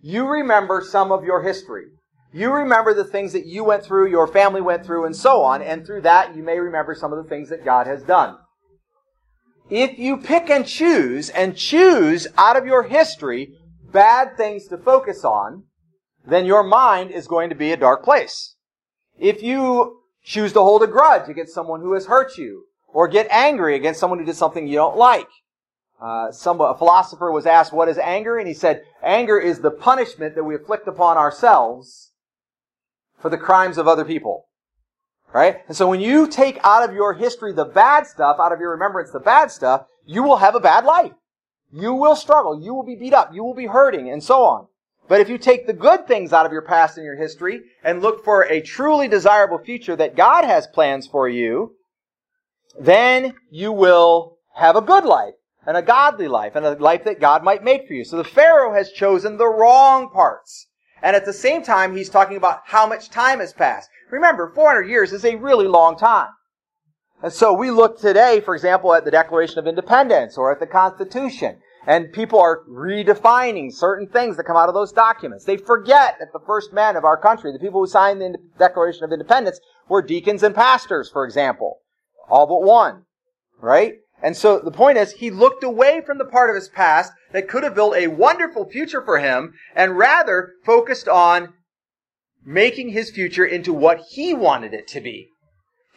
You remember some of your history. You remember the things that you went through, your family went through, and so on, and through that you may remember some of the things that God has done. If you pick and choose and choose out of your history bad things to focus on, then your mind is going to be a dark place. If you choose to hold a grudge against someone who has hurt you, or get angry against someone who did something you don't like, uh, some a philosopher was asked, "What is anger?" and he said, "Anger is the punishment that we inflict upon ourselves for the crimes of other people." Right? And so when you take out of your history the bad stuff, out of your remembrance the bad stuff, you will have a bad life. You will struggle. You will be beat up. You will be hurting and so on. But if you take the good things out of your past and your history and look for a truly desirable future that God has plans for you, then you will have a good life and a godly life and a life that God might make for you. So the Pharaoh has chosen the wrong parts. And at the same time, he's talking about how much time has passed. Remember, 400 years is a really long time. And so we look today, for example, at the Declaration of Independence or at the Constitution, and people are redefining certain things that come out of those documents. They forget that the first men of our country, the people who signed the Declaration of Independence, were deacons and pastors, for example. All but one. Right? And so the point is, he looked away from the part of his past that could have built a wonderful future for him and rather focused on making his future into what he wanted it to be.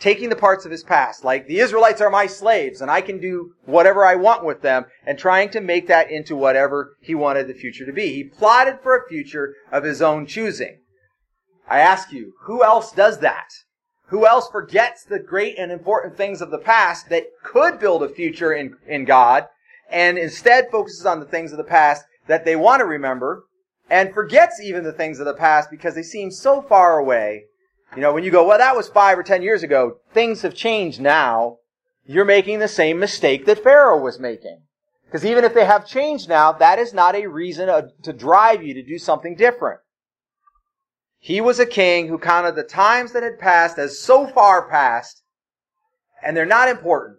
taking the parts of his past, like the Israelites are my slaves and I can do whatever I want with them, and trying to make that into whatever he wanted the future to be. He plotted for a future of his own choosing. I ask you, who else does that? Who else forgets the great and important things of the past that could build a future in, in God and instead focuses on the things of the past that they want to remember and forgets even the things of the past because they seem so far away. You know, when you go, well, that was five or ten years ago, things have changed now. You're making the same mistake that Pharaoh was making. Because even if they have changed now, that is not a reason to drive you to do something different. He was a king who counted the times that had passed as so far past, and they're not important.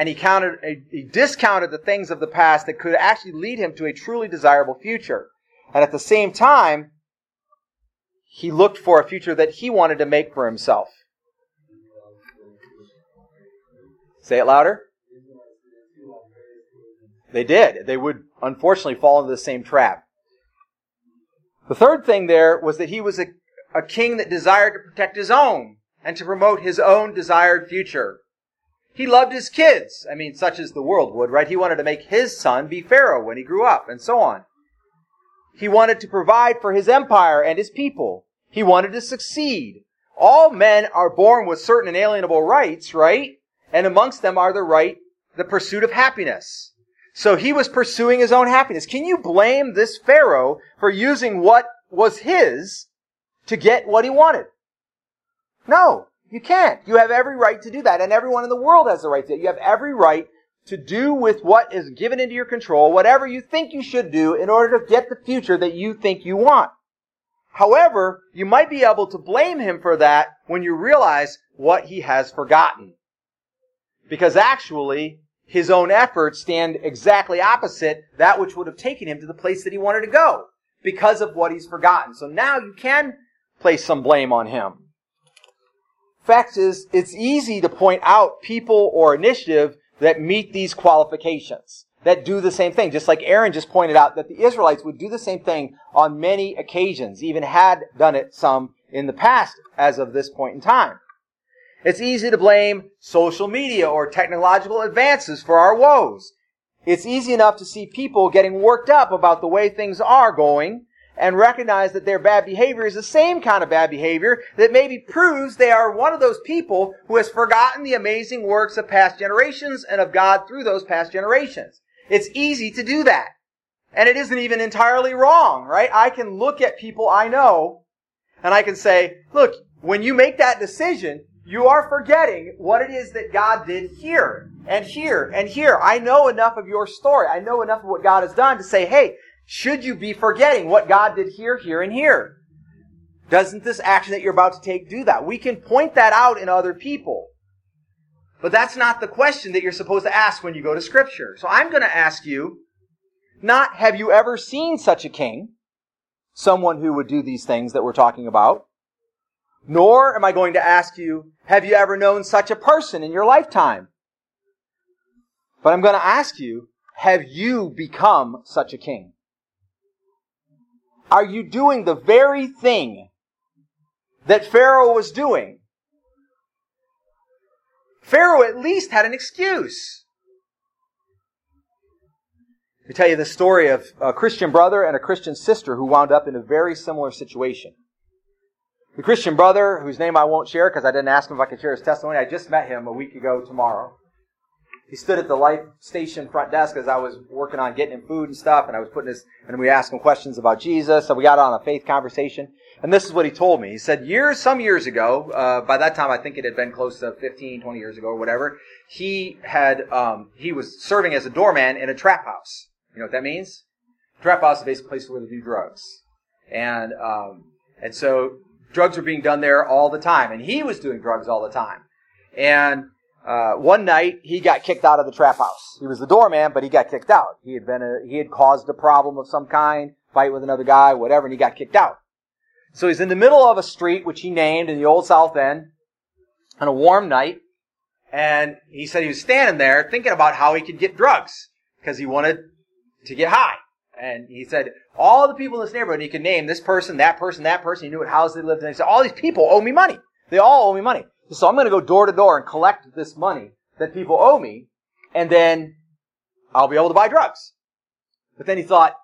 And he counted, he discounted the things of the past that could actually lead him to a truly desirable future. And at the same time, he looked for a future that he wanted to make for himself. Say it louder. They did. They would unfortunately fall into the same trap. The third thing there was that he was a, a king that desired to protect his own and to promote his own desired future. He loved his kids. I mean, such as the world would, right? He wanted to make his son be Pharaoh when he grew up and so on. He wanted to provide for his empire and his people. He wanted to succeed. All men are born with certain inalienable rights, right? And amongst them are the right, the pursuit of happiness. So he was pursuing his own happiness. Can you blame this Pharaoh for using what was his to get what he wanted? No, you can't. You have every right to do that, and everyone in the world has the right to. it. You have every right to do with what is given into your control whatever you think you should do in order to get the future that you think you want. However, you might be able to blame him for that when you realize what he has forgotten. Because actually, his own efforts stand exactly opposite that which would have taken him to the place that he wanted to go because of what he's forgotten. So now you can place some blame on him. Fact is, it's easy to point out people or initiative that meet these qualifications, that do the same thing. Just like Aaron just pointed out that the Israelites would do the same thing on many occasions, even had done it some in the past as of this point in time. It's easy to blame social media or technological advances for our woes. It's easy enough to see people getting worked up about the way things are going and recognize that their bad behavior is the same kind of bad behavior that maybe proves they are one of those people who has forgotten the amazing works of past generations and of God through those past generations. It's easy to do that. And it isn't even entirely wrong, right? I can look at people I know and I can say, look, when you make that decision, you are forgetting what it is that God did here and here and here. I know enough of your story. I know enough of what God has done to say, hey, should you be forgetting what God did here, here, and here? Doesn't this action that you're about to take do that? We can point that out in other people. But that's not the question that you're supposed to ask when you go to scripture. So I'm going to ask you, not have you ever seen such a king? Someone who would do these things that we're talking about. Nor am I going to ask you, have you ever known such a person in your lifetime? But I'm going to ask you, have you become such a king? Are you doing the very thing that Pharaoh was doing? Pharaoh at least had an excuse. Let me tell you the story of a Christian brother and a Christian sister who wound up in a very similar situation. The Christian brother, whose name I won't share because I didn't ask him if I could share his testimony, I just met him a week ago tomorrow. He stood at the life station front desk as I was working on getting him food and stuff, and I was putting his, and we asked him questions about Jesus, so we got on a faith conversation. And this is what he told me. He said, years, some years ago, uh, by that time I think it had been close to 15, 20 years ago or whatever, he had, um, he was serving as a doorman in a trap house. You know what that means? Trap house is basically a place where they do drugs. And, um, and so drugs were being done there all the time, and he was doing drugs all the time. And uh, one night he got kicked out of the trap house. He was the doorman, but he got kicked out. He had been a, he had caused a problem of some kind, fight with another guy, whatever, and he got kicked out. So he's in the middle of a street which he named in the old South End on a warm night, and he said he was standing there thinking about how he could get drugs because he wanted to get high. And he said, all the people in this neighborhood, he could name this person, that person, that person. He knew what house they lived in. He said, all these people owe me money. They all owe me money. So I'm going to go door to door and collect this money that people owe me, and then I'll be able to buy drugs. But then he thought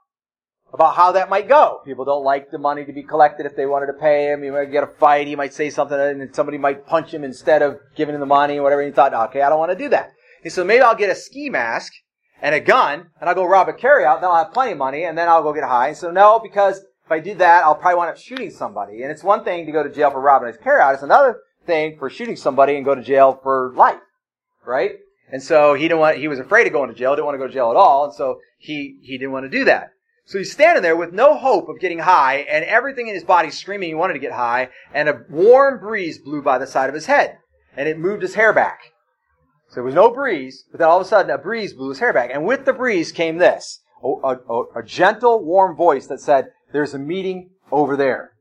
about how that might go. People don't like the money to be collected if they wanted to pay him. He might get a fight. He might say something, and then somebody might punch him instead of giving him the money or whatever. And he thought, okay, I don't want to do that. He said, maybe I'll get a ski mask and a gun, and I'll go rob a carryout, then I'll have plenty of money, and then I'll go get high. And so no, because if I do that, I'll probably wind up shooting somebody. And it's one thing to go to jail for robbing a carryout. It's another thing for shooting somebody and go to jail for life. Right? And so he didn't want, he was afraid of going to jail, didn't want to go to jail at all, and so he, he didn't want to do that. So he's standing there with no hope of getting high, and everything in his body screaming he wanted to get high, and a warm breeze blew by the side of his head, and it moved his hair back. So there was no breeze, but then all of a sudden a breeze blew his hair back, and with the breeze came this, a, a, a gentle, warm voice that said, there's a meeting over there.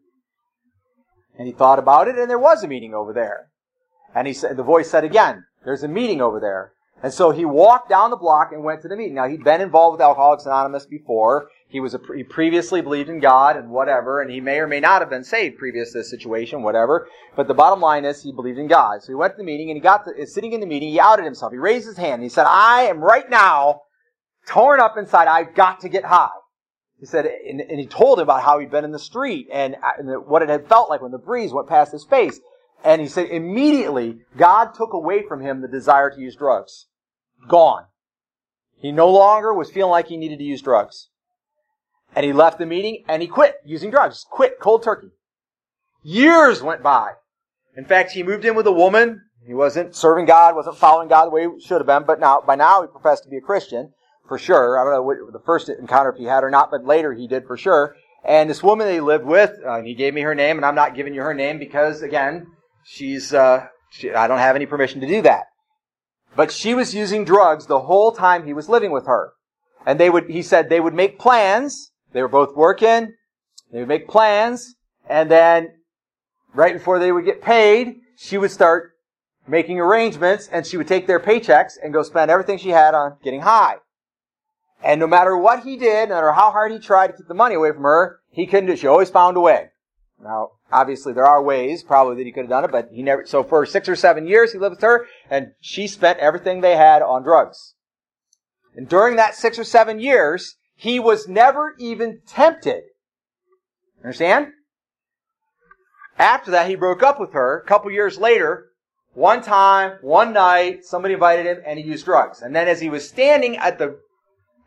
And he thought about it, and there was a meeting over there. And he said, the voice said again, there's a meeting over there. And so he walked down the block and went to the meeting. Now he'd been involved with Alcoholics Anonymous before. He was a, he previously believed in God and whatever, and he may or may not have been saved previous to this situation, whatever. But the bottom line is he believed in God. So he went to the meeting and he got to, sitting in the meeting, he outed himself. He raised his hand. And he said, I am right now torn up inside. I've got to get high. He said, and, and he told him about how he'd been in the street and, uh, and what it had felt like when the breeze went past his face. And he said, immediately, God took away from him the desire to use drugs. Gone. He no longer was feeling like he needed to use drugs. And he left the meeting and he quit using drugs. Quit cold turkey. Years went by. In fact, he moved in with a woman. He wasn't serving God, wasn't following God the way he should have been, but now, by now he professed to be a Christian, for sure. I don't know what the first encounter if he had or not, but later he did for sure. And this woman that he lived with, uh, he gave me her name, and I'm not giving you her name because, again, she's, uh, she, I don't have any permission to do that. But she was using drugs the whole time he was living with her. And they would, he said they would make plans. They were both working. They would make plans. And then, right before they would get paid, she would start making arrangements and she would take their paychecks and go spend everything she had on getting high. And no matter what he did, no matter how hard he tried to keep the money away from her, he couldn't do it. She always found a way. Now, obviously there are ways probably that he could have done it, but he never, so for six or seven years he lived with her and she spent everything they had on drugs. And during that six or seven years, he was never even tempted. Understand? After that, he broke up with her. A couple years later, one time, one night, somebody invited him and he used drugs. And then as he was standing at the,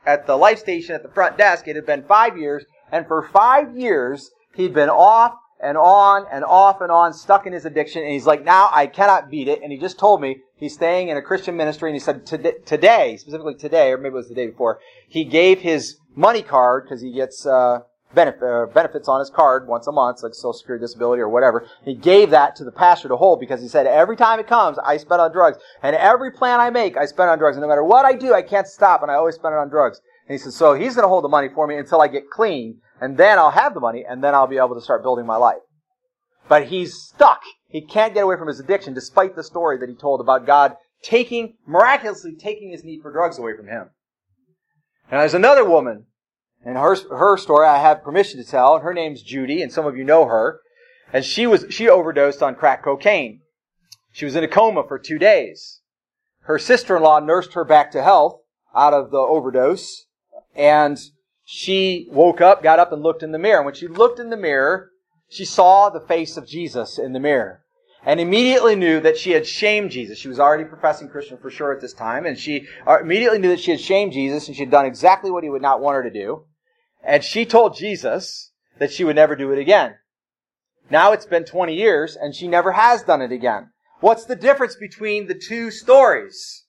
at the life station at the front desk, it had been five years, and for five years, he'd been off and on and off and on, stuck in his addiction, and he's like, now I cannot beat it. And he just told me he's staying in a Christian ministry, and he said today, specifically today, or maybe it was the day before, he gave his money card because he gets uh, benefit, uh, benefits on his card once a month, like Social Security disability or whatever. He gave that to the pastor to hold because he said every time it comes, I spend on drugs, and every plan I make, I spend on drugs, and no matter what I do, I can't stop, and I always spend it on drugs. And he said, so he's going to hold the money for me until I get clean, and then I'll have the money, and then I'll be able to start building my life. But he's stuck. He can't get away from his addiction, despite the story that he told about God taking, miraculously taking his need for drugs away from him. And there's another woman, and her, her story I have permission to tell. And her name's Judy, and some of you know her. And she was, she overdosed on crack cocaine. She was in a coma for two days. Her sister-in-law nursed her back to health out of the overdose, and she woke up, got up and looked in the mirror. And when she looked in the mirror, she saw the face of Jesus in the mirror and immediately knew that she had shamed Jesus. She was already professing Christian for sure at this time, and she uh, immediately knew that she had shamed Jesus and she had done exactly what he would not want her to do. And she told Jesus that she would never do it again. Now it's been 20 years and she never has done it again. What's the difference between the two stories?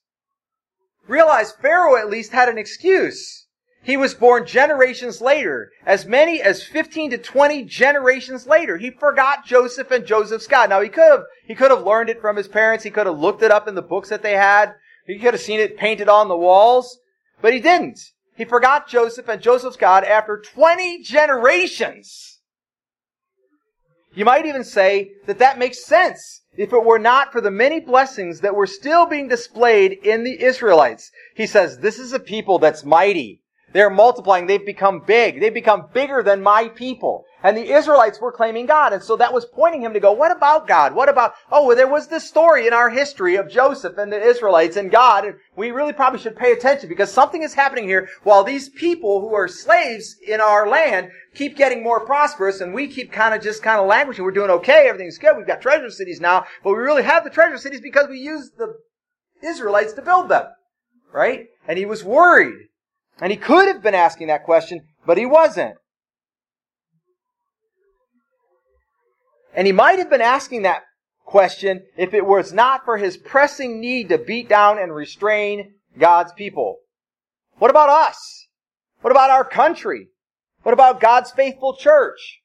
Realize Pharaoh at least had an excuse. He was born generations later, as many as 15 to 20 generations later. He forgot Joseph and Joseph's God. Now he could have, he could have learned it from his parents. He could have looked it up in the books that they had. He could have seen it painted on the walls, but he didn't. He forgot Joseph and Joseph's God after 20 generations. You might even say that that makes sense if it were not for the many blessings that were still being displayed in the Israelites. He says, this is a people that's mighty. They're multiplying. They've become big. They've become bigger than my people. And the Israelites were claiming God. And so that was pointing him to go, what about God? What about, oh, well, there was this story in our history of Joseph and the Israelites and God. And we really probably should pay attention because something is happening here while these people who are slaves in our land keep getting more prosperous and we keep kind of just kind of languishing. We're doing okay. Everything's good. We've got treasure cities now, but we really have the treasure cities because we used the Israelites to build them. Right? And he was worried. And he could have been asking that question, but he wasn't. And he might have been asking that question if it was not for his pressing need to beat down and restrain God's people. What about us? What about our country? What about God's faithful church?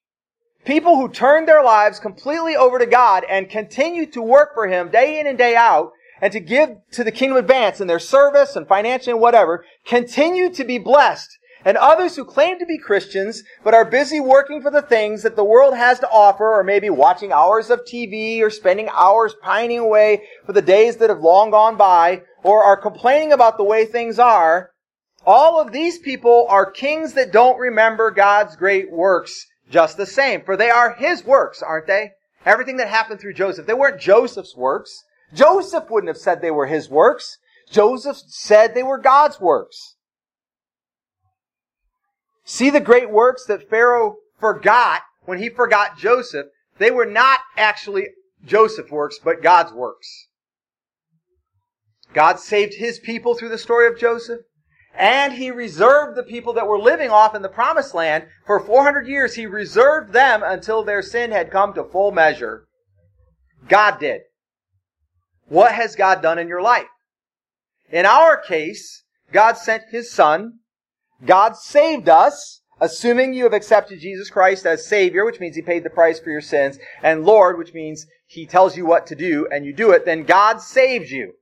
People who turn their lives completely over to God and continue to work for Him day in and day out and to give to the kingdom advance in their service and financially and whatever, continue to be blessed. And others who claim to be Christians, but are busy working for the things that the world has to offer, or maybe watching hours of TV, or spending hours pining away for the days that have long gone by, or are complaining about the way things are, all of these people are kings that don't remember God's great works just the same, for they are His works, aren't they? Everything that happened through Joseph. They weren't Joseph's works. Joseph wouldn't have said they were his works. Joseph said they were God's works. See the great works that Pharaoh forgot when he forgot Joseph. They were not actually Joseph's works, but God's works. God saved his people through the story of Joseph. And he reserved the people that were living off in the promised land for 400 years. He reserved them until their sin had come to full measure. God did. What has God done in your life? In our case, God sent His Son. God saved us, assuming you have accepted Jesus Christ as Savior, which means He paid the price for your sins, and Lord, which means He tells you what to do and you do it, then God saved you.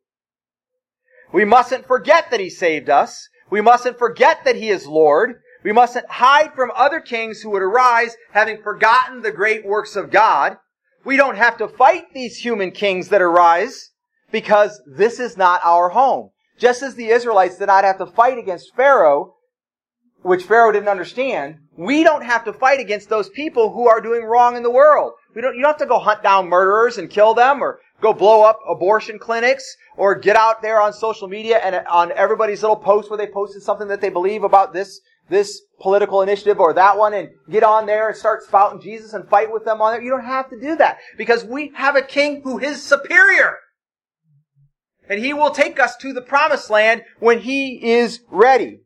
We mustn't forget that He saved us. We mustn't forget that He is Lord. We mustn't hide from other kings who would arise having forgotten the great works of God. We don't have to fight these human kings that arise because this is not our home. Just as the Israelites did not have to fight against Pharaoh, which Pharaoh didn't understand, we don't have to fight against those people who are doing wrong in the world. We don't, you don't have to go hunt down murderers and kill them or go blow up abortion clinics or get out there on social media and on everybody's little post where they posted something that they believe about this this political initiative or that one and get on there and start spouting Jesus and fight with them on there. You don't have to do that because we have a king who is superior. And he will take us to the promised land when he is ready.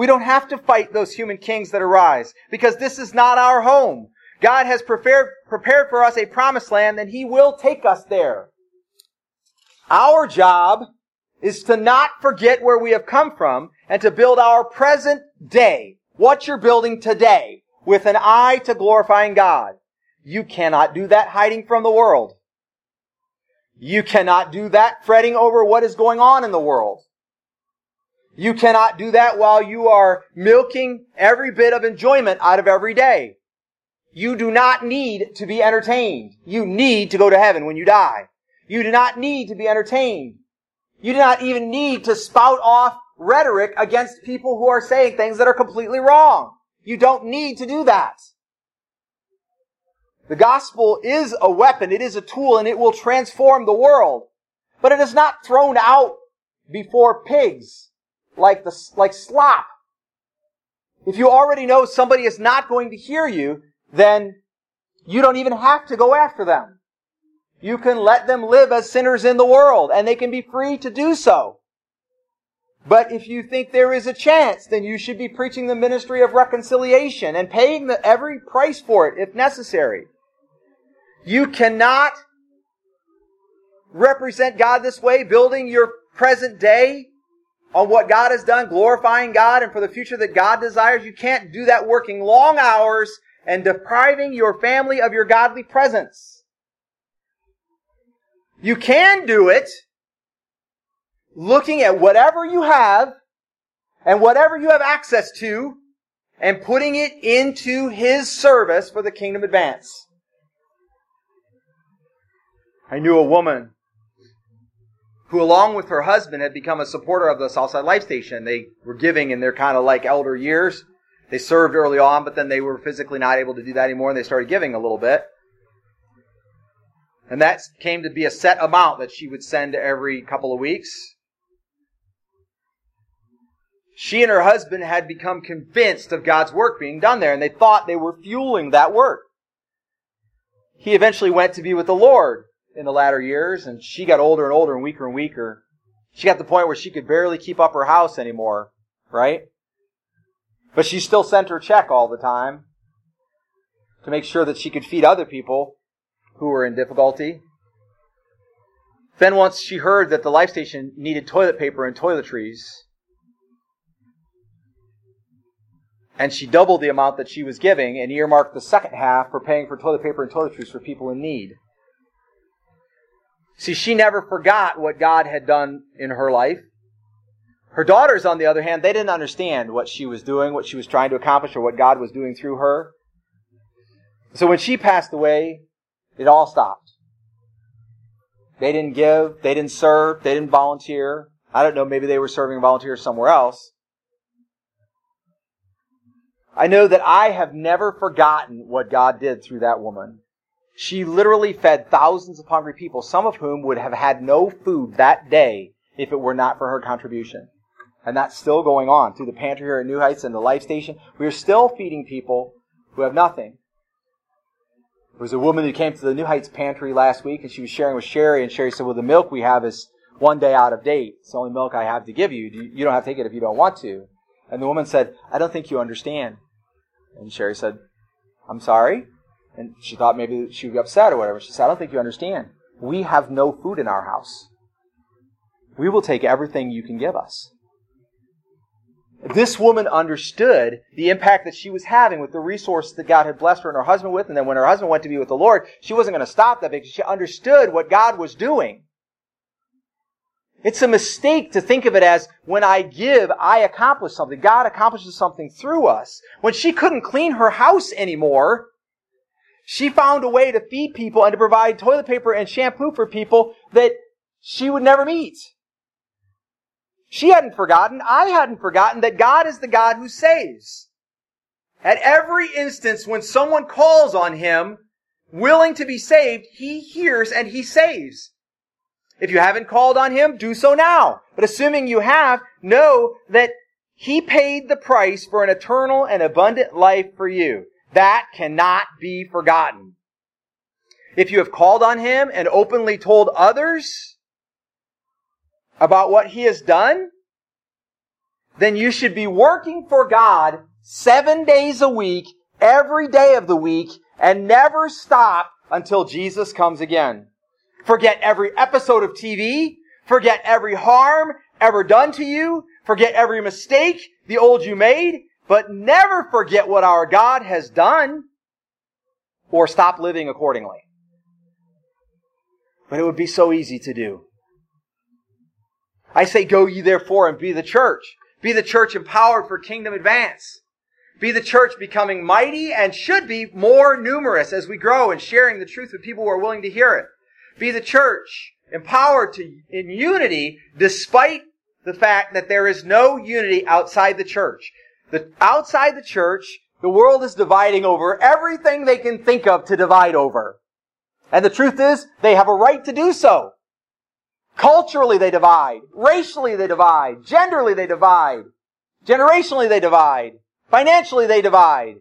We don't have to fight those human kings that arise because this is not our home. God has prepared, prepared for us a promised land and he will take us there. Our job is to not forget where we have come from and to build our present day, what you're building today, with an eye to glorifying God. You cannot do that hiding from the world. You cannot do that fretting over what is going on in the world. You cannot do that while you are milking every bit of enjoyment out of every day. You do not need to be entertained. You need to go to heaven when you die. You do not need to be entertained. You do not even need to spout off rhetoric against people who are saying things that are completely wrong. You don't need to do that. The gospel is a weapon, it is a tool, and it will transform the world. But it is not thrown out before pigs like the, like slop. If you already know somebody is not going to hear you, then you don't even have to go after them. You can let them live as sinners in the world, and they can be free to do so. But if you think there is a chance, then you should be preaching the ministry of reconciliation and paying the, every price for it if necessary. You cannot represent God this way, building your present day on what God has done, glorifying God and for the future that God desires. You can't do that working long hours and depriving your family of your godly presence. You can do it looking at whatever you have and whatever you have access to and putting it into His service for the kingdom advance. I knew a woman who along with her husband had become a supporter of the Southside Life Station. They were giving in their kind of like elder years. They served early on, but then they were physically not able to do that anymore and they started giving a little bit. And that came to be a set amount that she would send every couple of weeks. She and her husband had become convinced of God's work being done there, and they thought they were fueling that work. He eventually went to be with the Lord in the latter years, and she got older and older and weaker and weaker. She got to the point where she could barely keep up her house anymore, right? But she still sent her check all the time to make sure that she could feed other people who were in difficulty. Then once she heard that the life station needed toilet paper and toiletries, and she doubled the amount that she was giving and earmarked the second half for paying for toilet paper and toiletries for people in need. See, she never forgot what God had done in her life. Her daughters, on the other hand, they didn't understand what she was doing, what she was trying to accomplish, or what God was doing through her. So when she passed away, it all stopped. They didn't give, they didn't serve, they didn't volunteer. I don't know, maybe they were serving volunteers somewhere else. I know that I have never forgotten what God did through that woman. She literally fed thousands of hungry people, some of whom would have had no food that day if it were not for her contribution. And that's still going on through the pantry here at New Heights and the Life Station. We are still feeding people who have nothing. There was a woman who came to the New Heights pantry last week and she was sharing with Sherry, and Sherry said, Well, the milk we have is one day out of date. It's the only milk I have to give you. You don't have to take it if you don't want to. And the woman said, I don't think you understand. And Sherry said, I'm sorry. And she thought maybe she would be upset or whatever. She said, I don't think you understand. We have no food in our house. We will take everything you can give us. This woman understood the impact that she was having with the resources that God had blessed her and her husband with. And then when her husband went to be with the Lord, she wasn't going to stop that because she understood what God was doing. It's a mistake to think of it as when I give, I accomplish something. God accomplishes something through us. When she couldn't clean her house anymore, she found a way to feed people and to provide toilet paper and shampoo for people that she would never meet. She hadn't forgotten, I hadn't forgotten that God is the God who saves. At every instance when someone calls on Him, willing to be saved, He hears and He saves. If you haven't called on Him, do so now. But assuming you have, know that He paid the price for an eternal and abundant life for you. That cannot be forgotten. If you have called on Him and openly told others about what He has done, then you should be working for God seven days a week, every day of the week, and never stop until Jesus comes again. Forget every episode of TV. Forget every harm ever done to you. Forget every mistake the old you made. But never forget what our God has done or stop living accordingly. But it would be so easy to do. I say, go ye therefore and be the church. Be the church empowered for kingdom advance. Be the church becoming mighty and should be more numerous as we grow and sharing the truth with people who are willing to hear it. Be the church empowered to, in unity despite the fact that there is no unity outside the church. The, outside the church, the world is dividing over everything they can think of to divide over. And the truth is, they have a right to do so. Culturally they divide. Racially they divide. Genderly they divide. Generationally they divide. Financially they divide.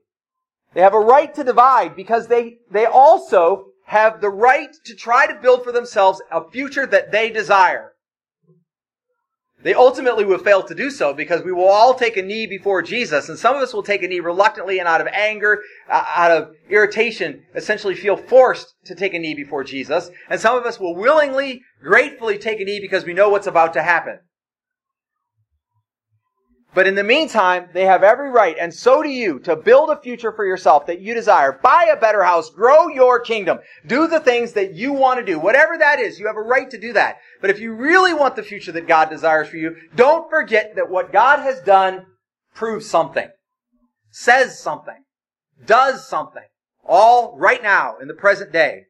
They have a right to divide because they, they also have the right to try to build for themselves a future that they desire. They ultimately will fail to do so because we will all take a knee before Jesus, and some of us will take a knee reluctantly and out of anger, uh, out of irritation, essentially feel forced to take a knee before Jesus, and some of us will willingly, gratefully take a knee because we know what's about to happen. But in the meantime, they have every right, and so do you, to build a future for yourself that you desire. Buy a better house. Grow your kingdom. Do the things that you want to do. Whatever that is, you have a right to do that. But if you really want the future that God desires for you, don't forget that what God has done proves something. Says something. Does something. All right now, in the present day.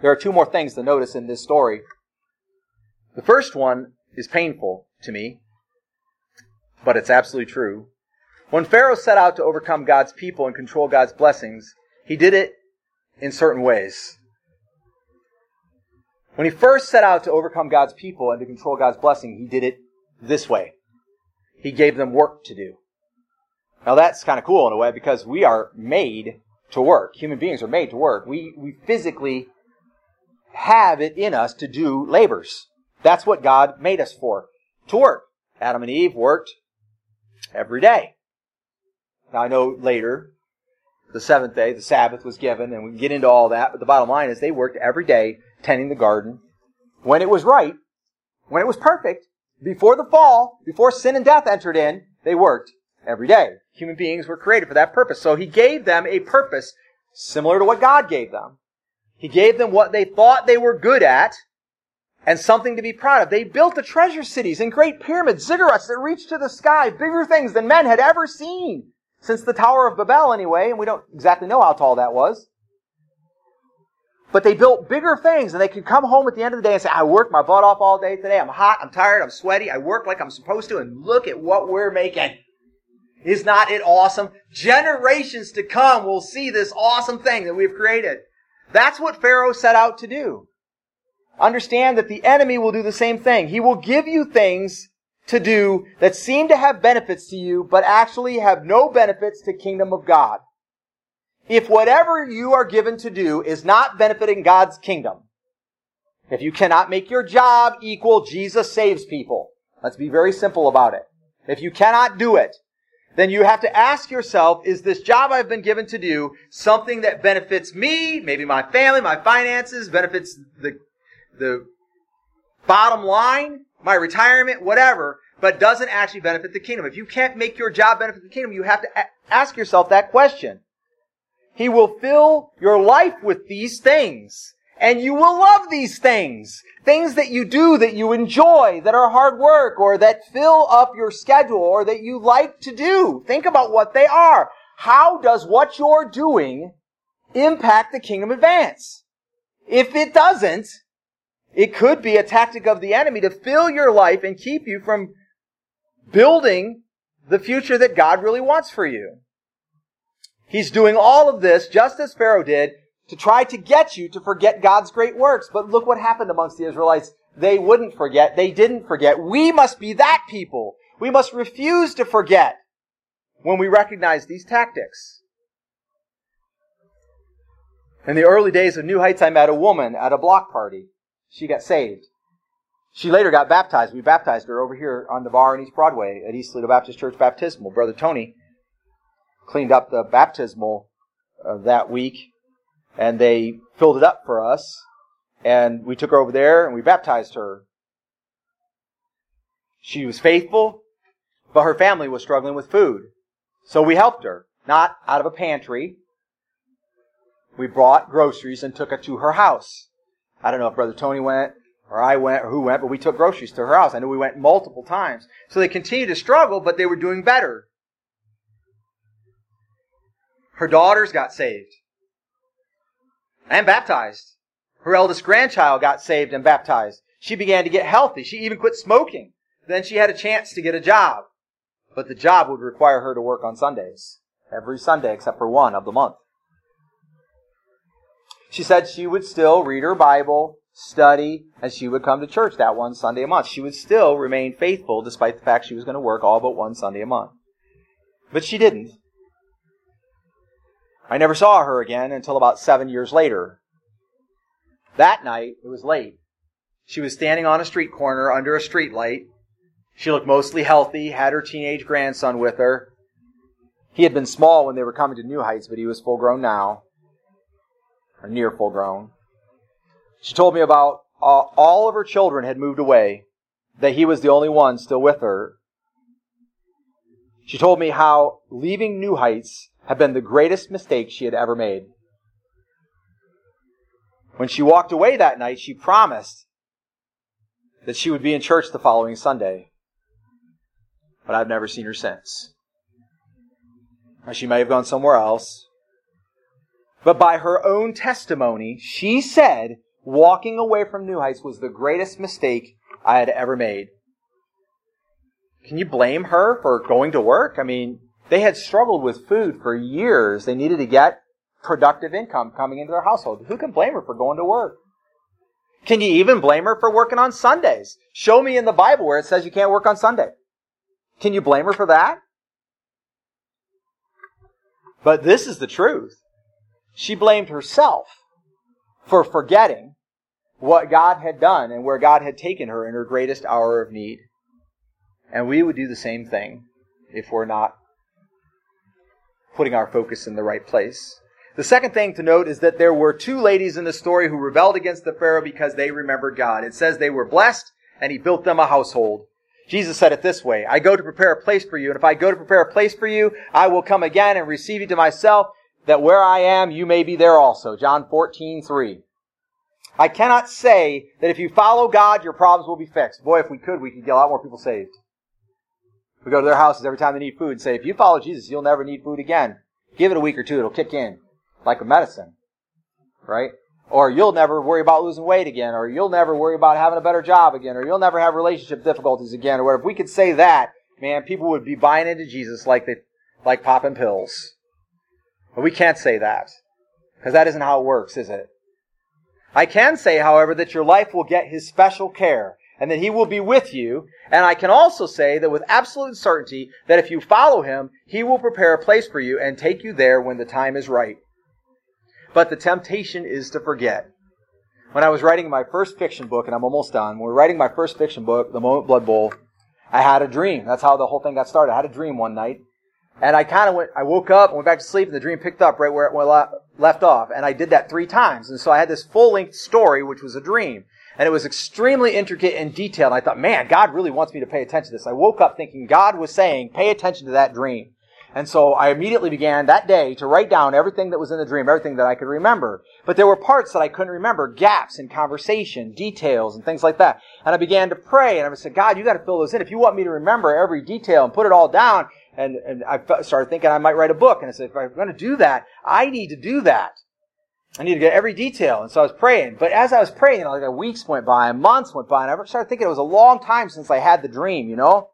There are two more things to notice in this story. The first one is painful to me, but it's absolutely true. When Pharaoh set out to overcome God's people and control God's blessings, he did it in certain ways. When he first set out to overcome God's people and to control God's blessing, he did it this way. He gave them work to do. Now that's kind of cool in a way because we are made to work. Human beings are made to work. We, we physically have it in us to do labors. That's what God made us for. To work. Adam and Eve worked every day. Now I know later, the seventh day, the Sabbath was given, and we can get into all that, but the bottom line is they worked every day tending the garden when it was right, when it was perfect, before the fall, before sin and death entered in, they worked every day. Human beings were created for that purpose. So he gave them a purpose similar to what God gave them. He gave them what they thought they were good at and something to be proud of. They built the treasure cities and great pyramids, ziggurats that reached to the sky, bigger things than men had ever seen. Since the Tower of Babel anyway, and we don't exactly know how tall that was. But they built bigger things and they could come home at the end of the day and say, I worked my butt off all day today. I'm hot, I'm tired, I'm sweaty, I work like I'm supposed to, and look at what we're making. Is not it awesome? Generations to come will see this awesome thing that we've created. That's what Pharaoh set out to do. Understand that the enemy will do the same thing. He will give you things to do that seem to have benefits to you, but actually have no benefits to kingdom of God if whatever you are given to do is not benefiting God's kingdom, if you cannot make your job equal Jesus saves people, let's be very simple about it. If you cannot do it, then you have to ask yourself, is this job I've been given to do something that benefits me, maybe my family, my finances, benefits the, the bottom line, my retirement, whatever, but doesn't actually benefit the kingdom? If you can't make your job benefit the kingdom, you have to a- ask yourself that question. He will fill your life with these things. And you will love these things. Things that you do that you enjoy, that are hard work, or that fill up your schedule, or that you like to do. Think about what they are. How does what you're doing impact the kingdom advance? If it doesn't, it could be a tactic of the enemy to fill your life and keep you from building the future that God really wants for you. He's doing all of this, just as Pharaoh did, to try to get you to forget God's great works. But look what happened amongst the Israelites. They wouldn't forget. They didn't forget. We must be that people. We must refuse to forget when we recognize these tactics. In the early days of New Heights, I met a woman at a block party. She got saved. She later got baptized. We baptized her over here on the bar in East Broadway at East Toledo Baptist Church Baptismal. Brother Tony cleaned up the baptismal uh, that week, and they filled it up for us. And we took her over there and we baptized her. She was faithful, but her family was struggling with food. So we helped her, not out of a pantry. We brought groceries and took her to her house. I don't know if Brother Tony went or I went or who went, but we took groceries to her house. I know we went multiple times. So they continued to struggle, but they were doing better. Her daughters got saved and baptized. Her eldest grandchild got saved and baptized. She began to get healthy. She even quit smoking. Then she had a chance to get a job. But the job would require her to work on Sundays. Every Sunday except for one of the month. She said she would still read her Bible, study, and she would come to church that one Sunday a month. She would still remain faithful despite the fact she was going to work all but one Sunday a month. But she didn't. I never saw her again until about seven years later. That night, it was late. She was standing on a street corner under a street light. She looked mostly healthy, had her teenage grandson with her. He had been small when they were coming to New Heights, but he was full grown now, or near full grown. She told me about uh, all of her children had moved away, that he was the only one still with her. She told me how leaving New Heights had been the greatest mistake she had ever made. When she walked away that night, she promised that she would be in church the following Sunday. But I've never seen her since. Or she may have gone somewhere else. But by her own testimony, she said walking away from New Heights was the greatest mistake I had ever made. Can you blame her for going to work? I mean, they had struggled with food for years. They needed to get productive income coming into their household. Who can blame her for going to work? Can you even blame her for working on Sundays? Show me in the Bible where it says you can't work on Sunday. Can you blame her for that? But this is the truth. She blamed herself for forgetting what God had done and where God had taken her in her greatest hour of need. And we would do the same thing if we're not putting our focus in the right place. The second thing to note is that there were two ladies in the story who rebelled against the Pharaoh because they remembered God. It says they were blessed and he built them a household. Jesus said it this way, I go to prepare a place for you, and if I go to prepare a place for you, I will come again and receive you to myself, that where I am, you may be there also. John 14, 3. I cannot say that if you follow God, your problems will be fixed. Boy, if we could, we could get a lot more people saved. We go to their houses every time they need food and say, if you follow Jesus, you'll never need food again. Give it a week or two, it'll kick in. Like a medicine. Right? Or you'll never worry about losing weight again, or you'll never worry about having a better job again, or you'll never have relationship difficulties again, or whatever. if we could say that, man, people would be buying into Jesus like they, like popping pills. But we can't say that. Because that isn't how it works, is it? I can say, however, that your life will get His special care and that He will be with you. And I can also say that with absolute certainty that if you follow Him, He will prepare a place for you and take you there when the time is right. But the temptation is to forget. When I was writing my first fiction book, and I'm almost done, when we were writing my first fiction book, The Moment Blood Bowl, I had a dream. That's how the whole thing got started. I had a dream one night. And I kind of went, I woke up, went back to sleep, and the dream picked up right where it left off. And I did that three times. And so I had this full length story, which was a dream. And it was extremely intricate and detailed. And I thought, man, God really wants me to pay attention to this. I woke up thinking God was saying, pay attention to that dream. And so I immediately began that day to write down everything that was in the dream, everything that I could remember. But there were parts that I couldn't remember, gaps in conversation, details, and things like that. And I began to pray, and I said, God, you got to fill those in. If you want me to remember every detail and put it all down, and, and I started thinking I might write a book. And I said, if I'm going to do that, I need to do that. I need to get every detail. And so I was praying. But as I was praying, you know, like weeks went by and months went by, and I started thinking it was a long time since I had the dream, you know?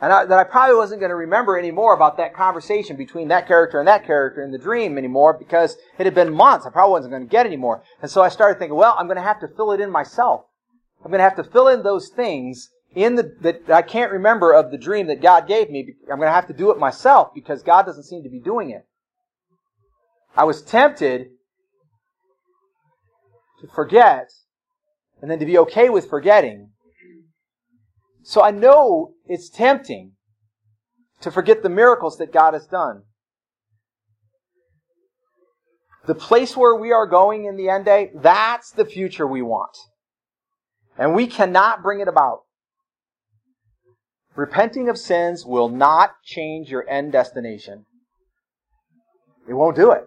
And I, that I probably wasn't going to remember anymore about that conversation between that character and that character in the dream anymore because it had been months. I probably wasn't going to get any more. And so I started thinking, well, I'm going to have to fill it in myself. I'm going to have to fill in those things in the, that I can't remember of the dream that God gave me. I'm going to have to do it myself because God doesn't seem to be doing it. I was tempted to forget and then to be okay with forgetting so I know it's tempting to forget the miracles that God has done. The place where we are going in the end day, that's the future we want. And we cannot bring it about. Repenting of sins will not change your end destination. It won't do it.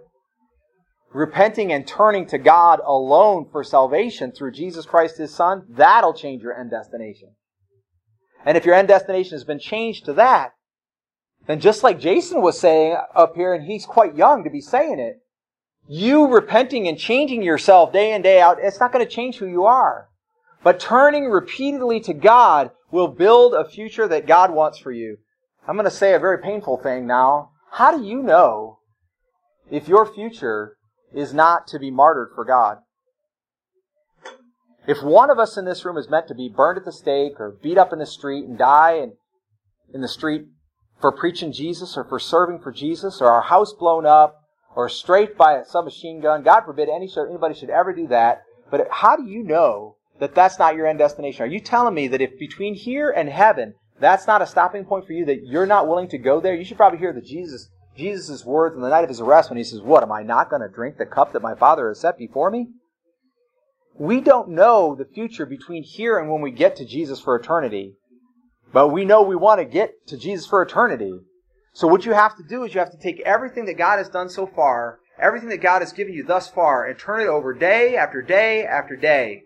Repenting and turning to God alone for salvation through Jesus Christ His Son, that'll change your end destination. And if your end destination has been changed to that, then just like Jason was saying up here, and he's quite young to be saying it, you repenting and changing yourself day in, day out, it's not going to change who you are. But turning repeatedly to God will build a future that God wants for you. I'm going to say a very painful thing now. How do you know if your future is not to be martyred for God? If one of us in this room is meant to be burned at the stake or beat up in the street and die in, in the street for preaching Jesus or for serving for Jesus or our house blown up or strafed by a submachine gun, God forbid any, anybody should ever do that. But how do you know that that's not your end destination? Are you telling me that if between here and heaven, that's not a stopping point for you, that you're not willing to go there? You should probably hear the Jesus, Jesus' words on the night of his arrest when he says, What, am I not going to drink the cup that my Father has set before me? We don't know the future between here and when we get to Jesus for eternity. But we know we want to get to Jesus for eternity. So what you have to do is you have to take everything that God has done so far, everything that God has given you thus far, and turn it over day after day after day.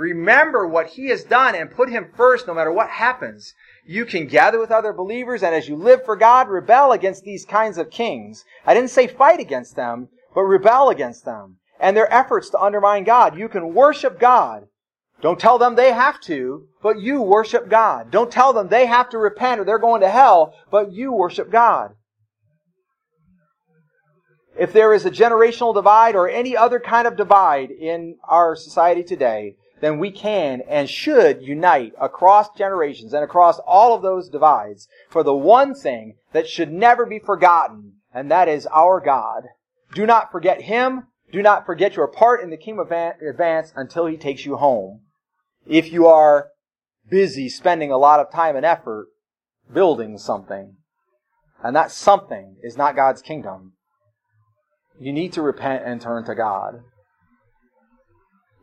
Remember what He has done and put Him first no matter what happens. You can gather with other believers and as you live for God, rebel against these kinds of kings. I didn't say fight against them, but rebel against them and their efforts to undermine God. You can worship God, Don't tell them they have to, but you worship God. Don't tell them they have to repent or they're going to hell, but you worship God. If there is a generational divide or any other kind of divide in our society today, then we can and should unite across generations and across all of those divides for the one thing that should never be forgotten, and that is our God. Do not forget Him. Do not forget your part in the kingdom advance until He takes you home. If you are busy spending a lot of time and effort building something, and that something is not God's kingdom, you need to repent and turn to God.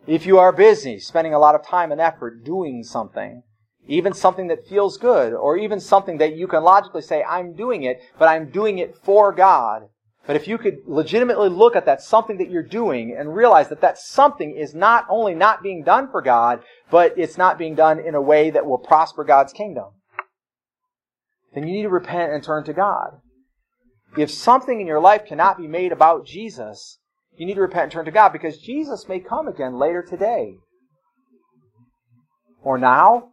If you are busy, spending a lot of time and effort doing something, even something that feels good, or even something that you can logically say, I'm doing it, but I'm doing it for God. But if you could legitimately look at that something that you're doing and realize that that something is not only not being done for God, but it's not being done in a way that will prosper God's kingdom, then you need to repent and turn to God. If something in your life cannot be made about Jesus, you need to repent and turn to God because Jesus may come again later today. Or now.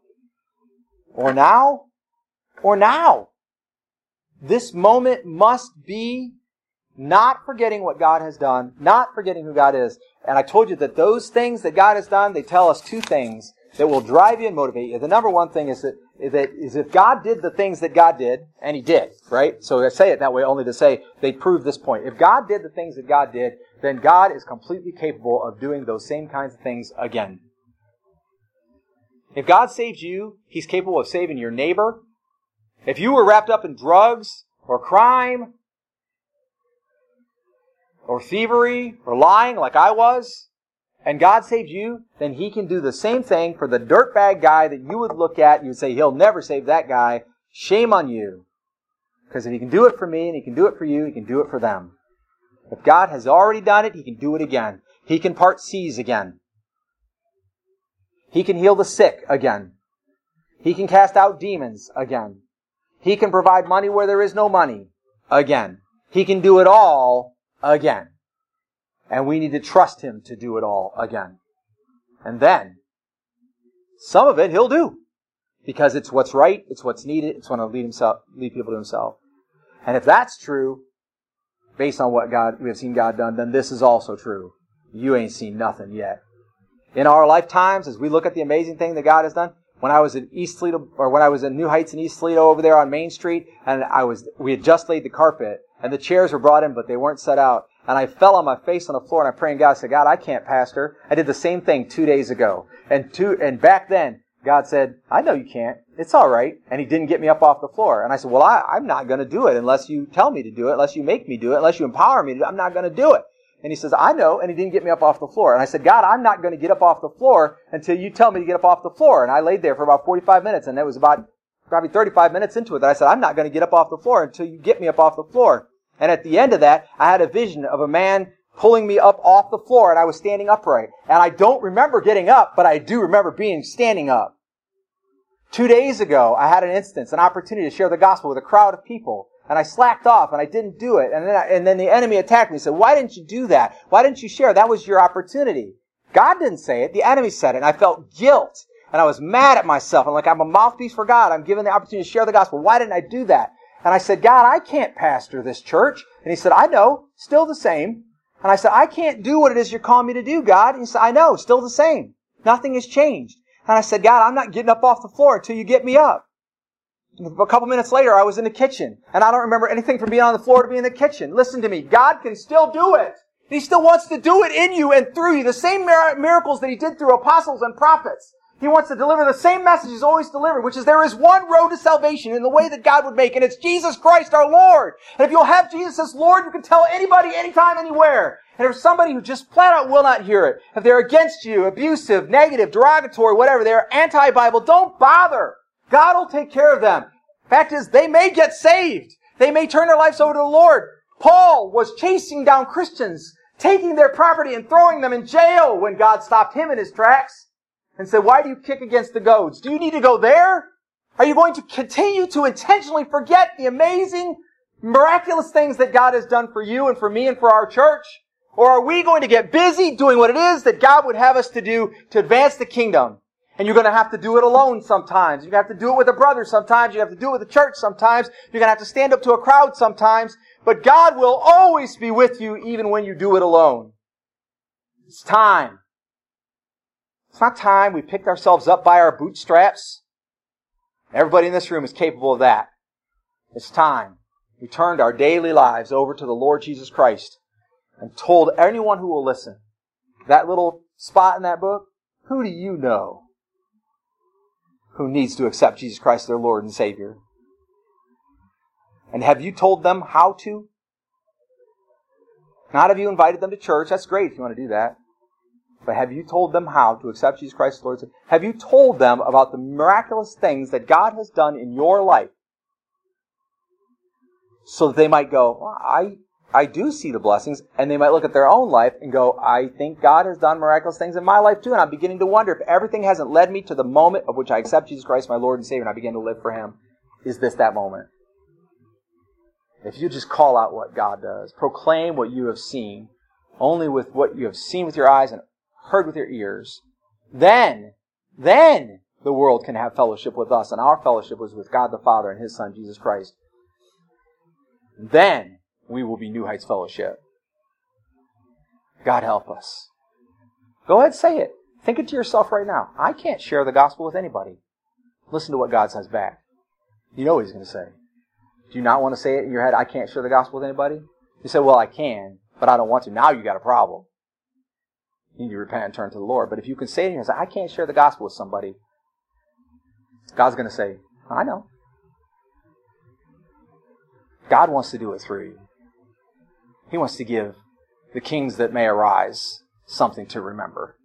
Or now. Or now. This moment must be not forgetting what God has done, not forgetting who God is. And I told you that those things that God has done, they tell us two things that will drive you and motivate you. The number one thing is that, that is if God did the things that God did, and He did, right? So I say it that way only to say they prove this point. If God did the things that God did, then God is completely capable of doing those same kinds of things again. If God saved you, He's capable of saving your neighbor. If you were wrapped up in drugs or crime or thievery or lying like I was, and God saved you, then He can do the same thing for the dirtbag guy that you would look at and you would say, He'll never save that guy. Shame on you. Because if He can do it for me and He can do it for you, He can do it for them. If God has already done it, He can do it again. He can part seas again. He can heal the sick again. He can cast out demons again. He can provide money where there is no money again. He can do it all again. And we need to trust Him to do it all again. And then, some of it He'll do. Because it's what's right, it's what's needed, it's going to lead himself, lead people to Himself. And if that's true, based on what God we have seen God done, then this is also true. You ain't seen nothing yet. In our lifetimes, as we look at the amazing thing that God has done, when I was in East Toledo, or when I was in New Heights in East Toledo over there on Main Street, and I was, we had just laid the carpet, and the chairs were brought in, but they weren't set out. And I fell on my face on the floor, and I prayed God, I said, God, I can't pastor. I did the same thing two days ago. And two, and back then, God said, I know you can't. It's all right. And he didn't get me up off the floor. And I said, well, I, I'm not going to do it unless you tell me to do it, unless you make me do it, unless you empower me to do it. I'm not going to do it. And he says, I know. And he didn't get me up off the floor. And I said, God, I'm not going to get up off the floor until you tell me to get up off the floor. And I laid there for about 45 minutes. And it was about probably 35 minutes into it that I said, I'm not going to get up off the floor until you get me up off the floor. And at the end of that, I had a vision of a man pulling me up off the floor and I was standing upright. And I don't remember getting up, but I do remember being standing up. Two days ago, I had an instance, an opportunity to share the gospel with a crowd of people. And I slacked off and I didn't do it. And then, I, and then the enemy attacked me and said, why didn't you do that? Why didn't you share? That was your opportunity. God didn't say it. The enemy said it. And I felt guilt. And I was mad at myself. I'm like, I'm a mouthpiece for God. I'm given the opportunity to share the gospel. Why didn't I do that? And I said, God, I can't pastor this church. And he said, I know. Still the same. And I said, I can't do what it is you're calling me to do, God. And he said, I know. Still the same. Nothing has changed. And I said, God, I'm not getting up off the floor until you get me up. A couple minutes later, I was in the kitchen, and I don't remember anything from being on the floor to being in the kitchen. Listen to me. God can still do it. He still wants to do it in you and through you. The same miracles that He did through apostles and prophets. He wants to deliver the same message He's always delivered, which is there is one road to salvation in the way that God would make, and it's Jesus Christ our Lord. And if you'll have Jesus as Lord, you can tell anybody, anytime, anywhere. And if somebody who just flat out will not hear it, if they're against you, abusive, negative, derogatory, whatever, they're anti-Bible, don't bother. God will take care of them. Fact is, they may get saved. They may turn their lives over to the Lord. Paul was chasing down Christians, taking their property and throwing them in jail when God stopped him in his tracks and said, why do you kick against the goads? Do you need to go there? Are you going to continue to intentionally forget the amazing, miraculous things that God has done for you and for me and for our church? Or are we going to get busy doing what it is that God would have us to do to advance the kingdom? And you're going to have to do it alone sometimes. You're going to have to do it with a brother sometimes. You have to do it with a church sometimes. You're going to have to stand up to a crowd sometimes. But God will always be with you even when you do it alone. It's time. It's not time we picked ourselves up by our bootstraps. Everybody in this room is capable of that. It's time we turned our daily lives over to the Lord Jesus Christ and told anyone who will listen, that little spot in that book, who do you know who needs to accept Jesus Christ their Lord and Savior? And have you told them how to? Not have you invited them to church. That's great if you want to do that. But have you told them how to accept Jesus Christ as Lord? Have you told them about the miraculous things that God has done in your life? So that they might go, well, I, I do see the blessings, and they might look at their own life and go, I think God has done miraculous things in my life too, and I'm beginning to wonder if everything hasn't led me to the moment of which I accept Jesus Christ, my Lord and Savior, and I begin to live for Him. Is this that moment? If you just call out what God does, proclaim what you have seen, only with what you have seen with your eyes and heard with your ears, then, then the world can have fellowship with us, and our fellowship was with God the Father and His Son, Jesus Christ. Then we will be New Heights Fellowship. God help us. Go ahead, say it. Think it to yourself right now. I can't share the gospel with anybody. Listen to what God says back. You know what He's going to say. Do you not want to say it in your head, I can't share the gospel with anybody? You say, well, I can, but I don't want to. Now you got a problem. You need to repent and turn to the Lord. But if you can say to in your head, I can't share the gospel with somebody, God's going to say, I know. God wants to do it through you. He wants to give the kings that may arise something to remember.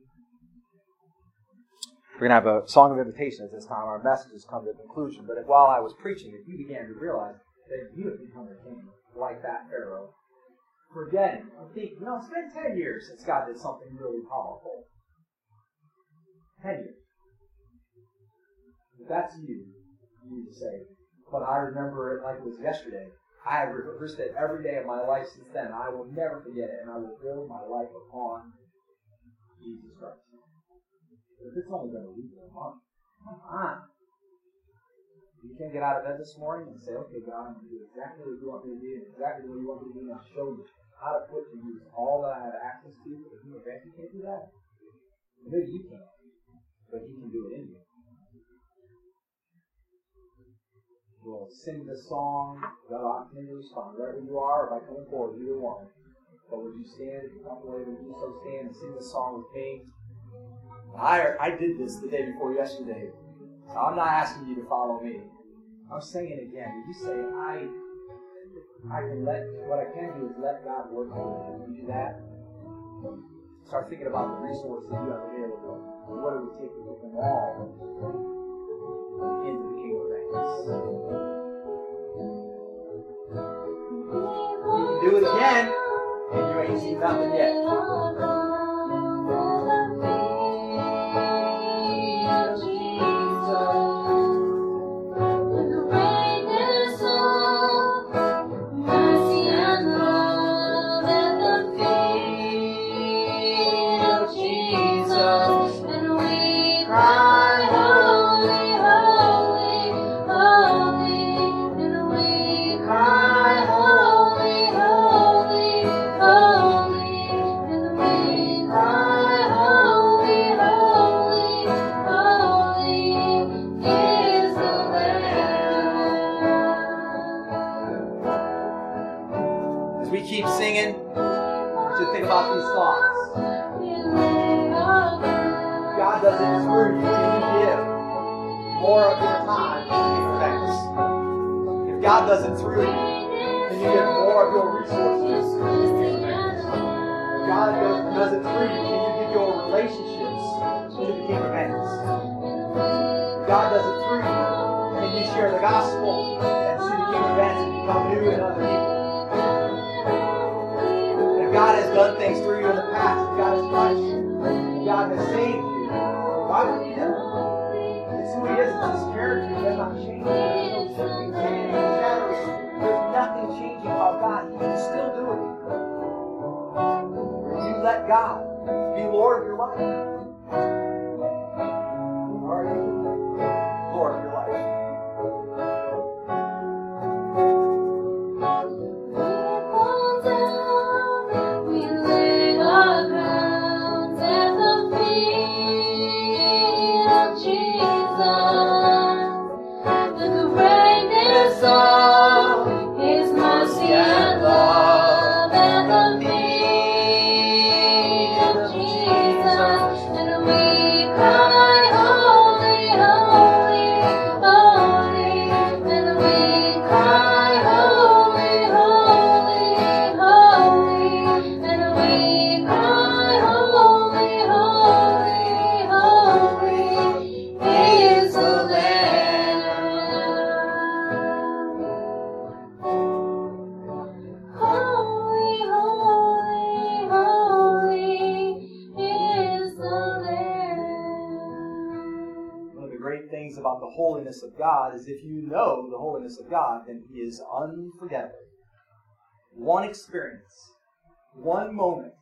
We're going to have a song of invitation at this time. Our message has come to a conclusion. But if, while I was preaching, if you began to realize that you have become a king like that Pharaoh, forgetting, I think, you know, it's been 10 years since God did something really powerful. 10 years. If that's you, you need to say, but I remember it like it was yesterday. I have rehearsed it every day of my life since then. I will never forget it, and I will build my life upon Jesus Christ. But if it's only going to leave you a month, come on. You can't get out of bed this morning and say, okay, God, I'm going to do exactly what you want me to do, exactly what you want me to do, and I'll show you how to put to use all that I have access to the human. You can't do that. Maybe you can, but He can do it in you. We'll sing this song. God, I can respond wherever you are, or by coming forward, either one. But would you stand, if you come away, would you so stand and sing this song with me? I, I did this the day before yesterday. So I'm not asking you to follow me. I'm saying it again. Did you say I I can let what I can do is let God work through me. Can you do that? Start thinking about the resources you have available. And what it would take to put them all into the kingdom of. You can do it again, and you ain't seen nothing yet. Gospel God is if you know the holiness of God, then He is unforgettable. One experience, one moment,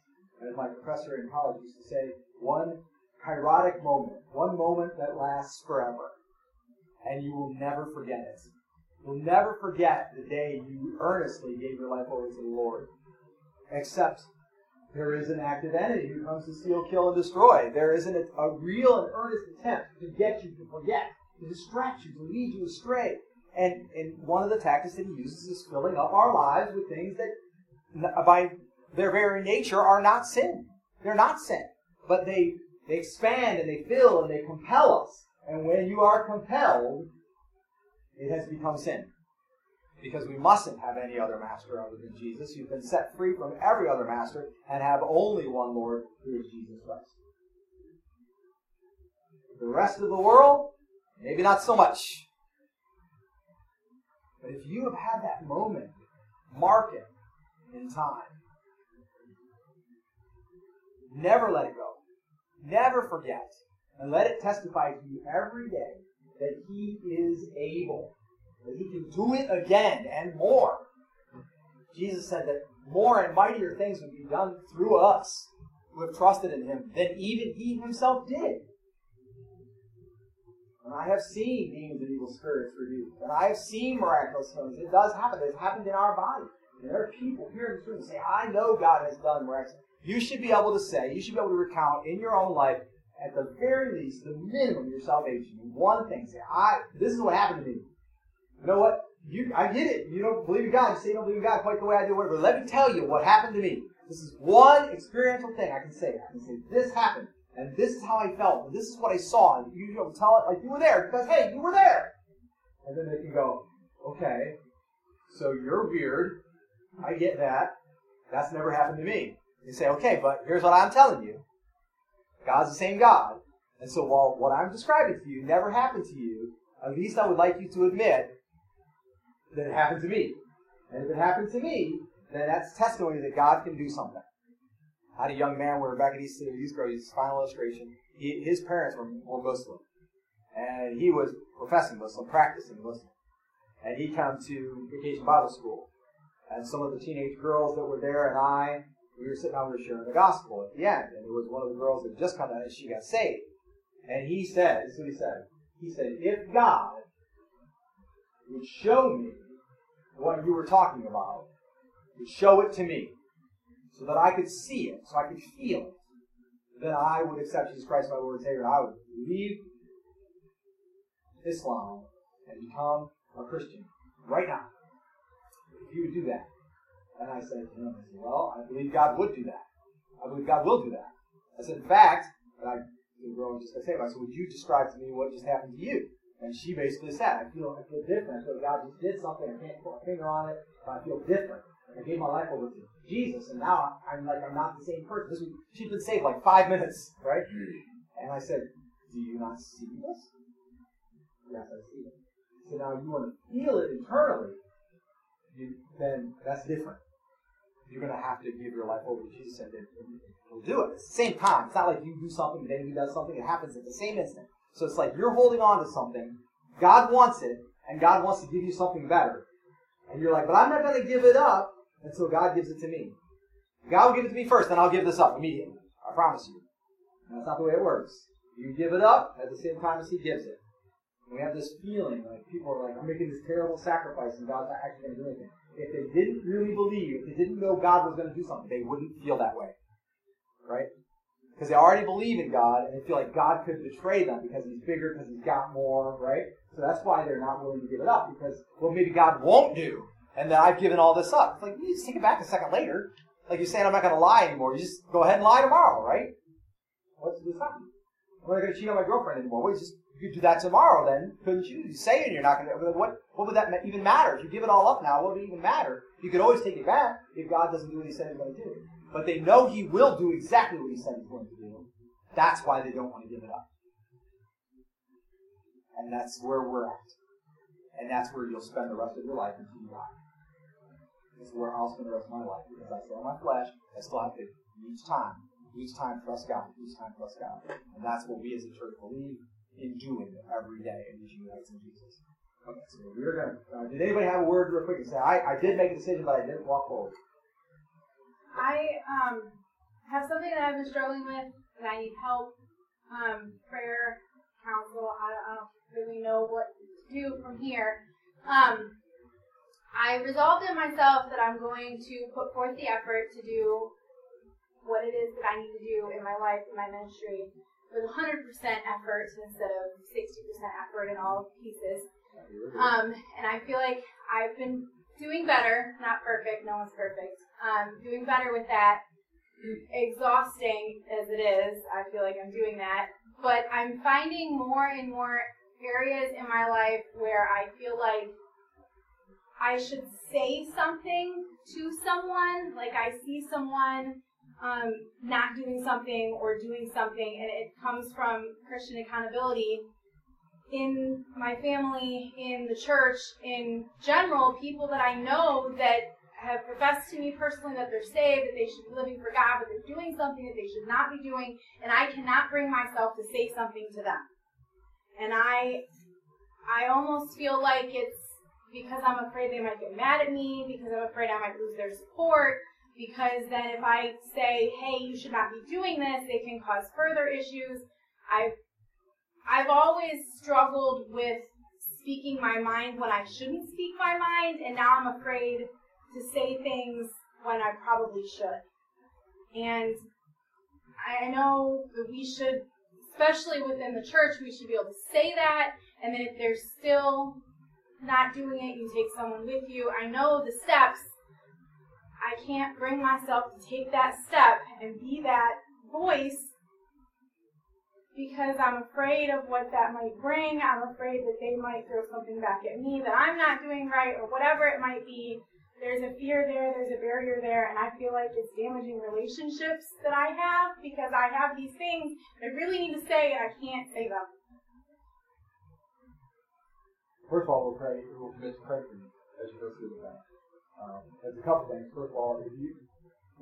as my professor in college used to say, one kairotic moment, one moment that lasts forever. And you will never forget it. You'll never forget the day you earnestly gave your life over to the Lord. Except there is an active enemy who comes to steal, kill, and destroy. There isn't a real and earnest attempt to get you to forget, to distract you, to lead you astray. And, and one of the tactics that he uses is filling up our lives with things that, by their very nature, are not sin. They're not sin. But they, they expand and they fill and they compel us. And when you are compelled, it has become sin. Because we mustn't have any other master other than Jesus. You've been set free from every other master and have only one Lord who is Jesus Christ. The rest of the world, maybe not so much. But if you have had that moment, mark it in time. Never let it go. Never forget. And let it testify to you every day that He is able. That He can do it again and more. Jesus said that more and mightier things would be done through us who have trusted in Him than even He Himself did. And I have seen demons and evil spirits rebuked. And I have seen miraculous healings. It does happen. It's happened in our body. And there are people here in this room who say, I know God has done miraculous. You should be able to say, you should be able to recount in your own life, at the very least, the minimum of your salvation. One thing. Say, I this is what happened to me. You know what? You I get it. You don't believe in God. You say you don't believe in God quite the way I do, whatever. But let me tell you what happened to me. This is one experiential thing I can say. I can say, this happened. And this is how I felt. And this is what I saw. And you know, tell it like you were there because hey, you were there. And then they can go, okay, so you're weird. I get that. That's never happened to me. You say, okay, but here's what I'm telling you. God's the same God. And so while what I'm describing to you never happened to you, at least I would like you to admit that it happened to me. And if it happened to me, then that's testimony that God can do something. I had a young man, we were back at East City Youth Grow, his final illustration. He, his parents were, were Muslim. And he was professing Muslim, practicing Muslim. And he came to Vacation Bible School. And some of the teenage girls that were there and I, we were sitting down, we were sharing the gospel at the end. And it was one of the girls that just come out and she got saved. And he said, this is what he said. He said, if God would show me what you were talking about, would show it to me, so that I could see it, so I could feel it, then I would accept Jesus Christ, my Lord and Savior, I would leave Islam and become a Christian right now. If he would do that. And I said to him, I said, well, I believe God would do that. I believe God will do that. I said, in fact, and I the girl just got. I said, would you describe to me what just happened to you? And she basically said, I feel, I feel different. I feel God just did something. I can't put a finger on it, but I feel different. I gave my life over to Jesus, and now I'm like I'm not the same person. This was, she'd been saved like five minutes, right? And I said, Do you not see this? Yes, I see it. So now you want to feel it internally, you, then that's different. You're going to have to give your life over to Jesus, and then he'll do it. It's the same time. It's not like you do something, and then he does something. It happens at the same instant. So it's like you're holding on to something. God wants it, and God wants to give you something better. And you're like, but I'm not going to give it up until God gives it to me. God will give it to me first, then I'll give this up immediately. I promise you. And that's not the way it works. You give it up at the same time as He gives it. And we have this feeling like people are like, I'm making this terrible sacrifice and God's not actually going to do anything. If they didn't really believe, if they didn't know God was going to do something, they wouldn't feel that way. Right? Because they already believe in God and they feel like God could betray them because He's bigger, because He's got more, right? So that's why they're not willing to give it up because, well, maybe God won't do. And then I've given all this up. It's like, you just take it back a second later. Like you're saying, I'm not going to lie anymore. You just go ahead and lie tomorrow, right? What's this happening? I'm not going to cheat on my girlfriend anymore. You just you could do that tomorrow, then couldn't you? You say it, you're not going to. What what would that even matter? If you give it all up now, what would it even matter? You could always take it back if God doesn't do what He said He's going to do. But they know He will do exactly what He said He's going to do. That's why they don't want to give it up. And that's where we're at. And that's where you'll spend the rest of your life until you die. That's where I'll spend the rest of my life because I still my flesh. I still have to each time, each time trust God, each time trust God, and that's what we as a church believe in doing every day in these unites in Jesus. Okay, so we're gonna. Uh, did anybody have a word real quick and say I, I did make a decision, but I didn't walk forward? I um have something that I've been struggling with and I need help, um, prayer, counsel. I, I don't really know what to do from here. Um, I resolved in myself that I'm going to put forth the effort to do what it is that I need to do in my life, in my ministry, with 100% effort instead of 60% effort in all pieces. Um, and I feel like I've been doing better, not perfect, no one's perfect, um, doing better with that. Exhausting as it is, I feel like I'm doing that. But I'm finding more and more areas in my life where I feel like I should say something to someone. Like I see someone um, not doing something or doing something, and it comes from Christian accountability in my family, in the church, in general, people that I know that have professed to me personally that they're saved, that they should be living for God, but they're doing something that they should not be doing, and I cannot bring myself to say something to them. And I, I almost feel like it's because I'm afraid they might get mad at me, because I'm afraid I might lose their support, because then if I say, hey, you should not be doing this, it can cause further issues. I've I've always struggled with speaking my mind when I shouldn't speak my mind, and now I'm afraid to say things when I probably should. And I know that we should, especially within the church, we should be able to say that, and then if they're still not doing it, you take someone with you. I know the steps. I can't bring myself to take that step and be that voice because I'm afraid of what that might bring. I'm afraid that they might throw something back at me that I'm not doing right or whatever it might be. There's a fear there, there's a barrier there, and I feel like it's damaging relationships that I have because I have these things I really need to say and I can't say them. First of all, we'll pray. We'll commit to pray for you as you go through the thing. Um, there's a couple things. First of all, if you,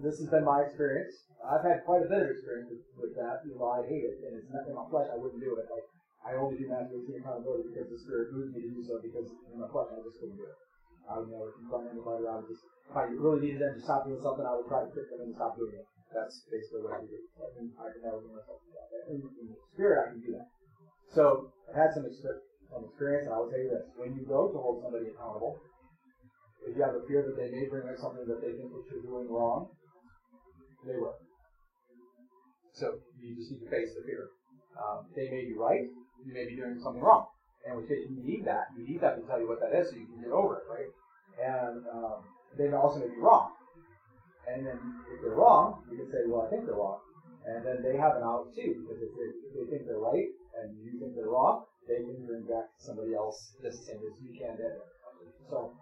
this has been my experience. I've had quite a bit of experience with, with that. You know, I hate it, and it's not in my flesh. I wouldn't do it. Like I only do Matthew 18 accountability because the Spirit moved me to do so. Because in my flesh, I just couldn't do it. I would never confront anybody. I would just, if I really needed them to stop doing something, I would try to trick them into stop doing it. That's basically what I do. I can, I can never do myself that. In, in the Spirit, I can do that. So I had some experience some experience, I will tell you this: when you go to hold somebody accountable, if you have a fear that they may bring up something that they think that you're doing wrong, they will. So you just need to face the fear. Um, they may be right, you may be doing something wrong, and which case you need that. You need that to tell you what that is, so you can get over it, right? And um, they may also may be wrong. And then if they're wrong, you can say, well, I think they're wrong. And then they have an out too, because if they, if they think they're right and you think they're wrong, they can bring back somebody else just the same as you can. So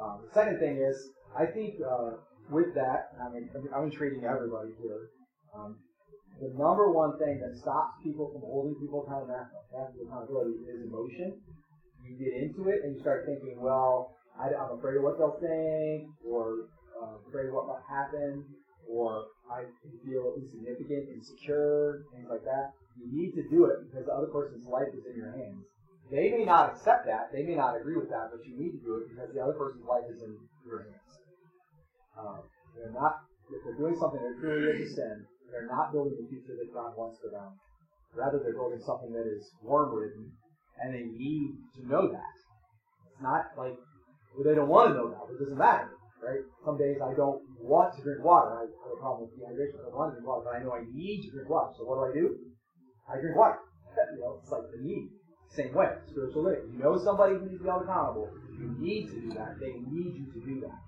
um, the second thing is, I think uh, with that, I mean, I'm treating everybody here. Um, the number one thing that stops people from holding people accountability is emotion. You get into it and you start thinking, well, I, am afraid of what they'll think, or uh, afraid of what will happen, or I feel insignificant, insecure, things like that. You need to do it because the other person's life is in your hands. They may not accept that, they may not agree with that, but you need to do it because the other person's life is in your hands. Um, they're not if they're doing something that truly is a sin, they're not building the future that God wants for them. Rather, they're building something that is worm-ridden, and they need to know that. It's not like well, they don't want to know that. It doesn't matter, right? Some days I don't want to drink water. I have a problem with dehydration. I don't want to drink water, but I know I need to drink water. So what do I do? I drink water. You know, it's like the need. Same way, spiritual living. You know somebody who needs to be held accountable. You need to do that. They need you to do that.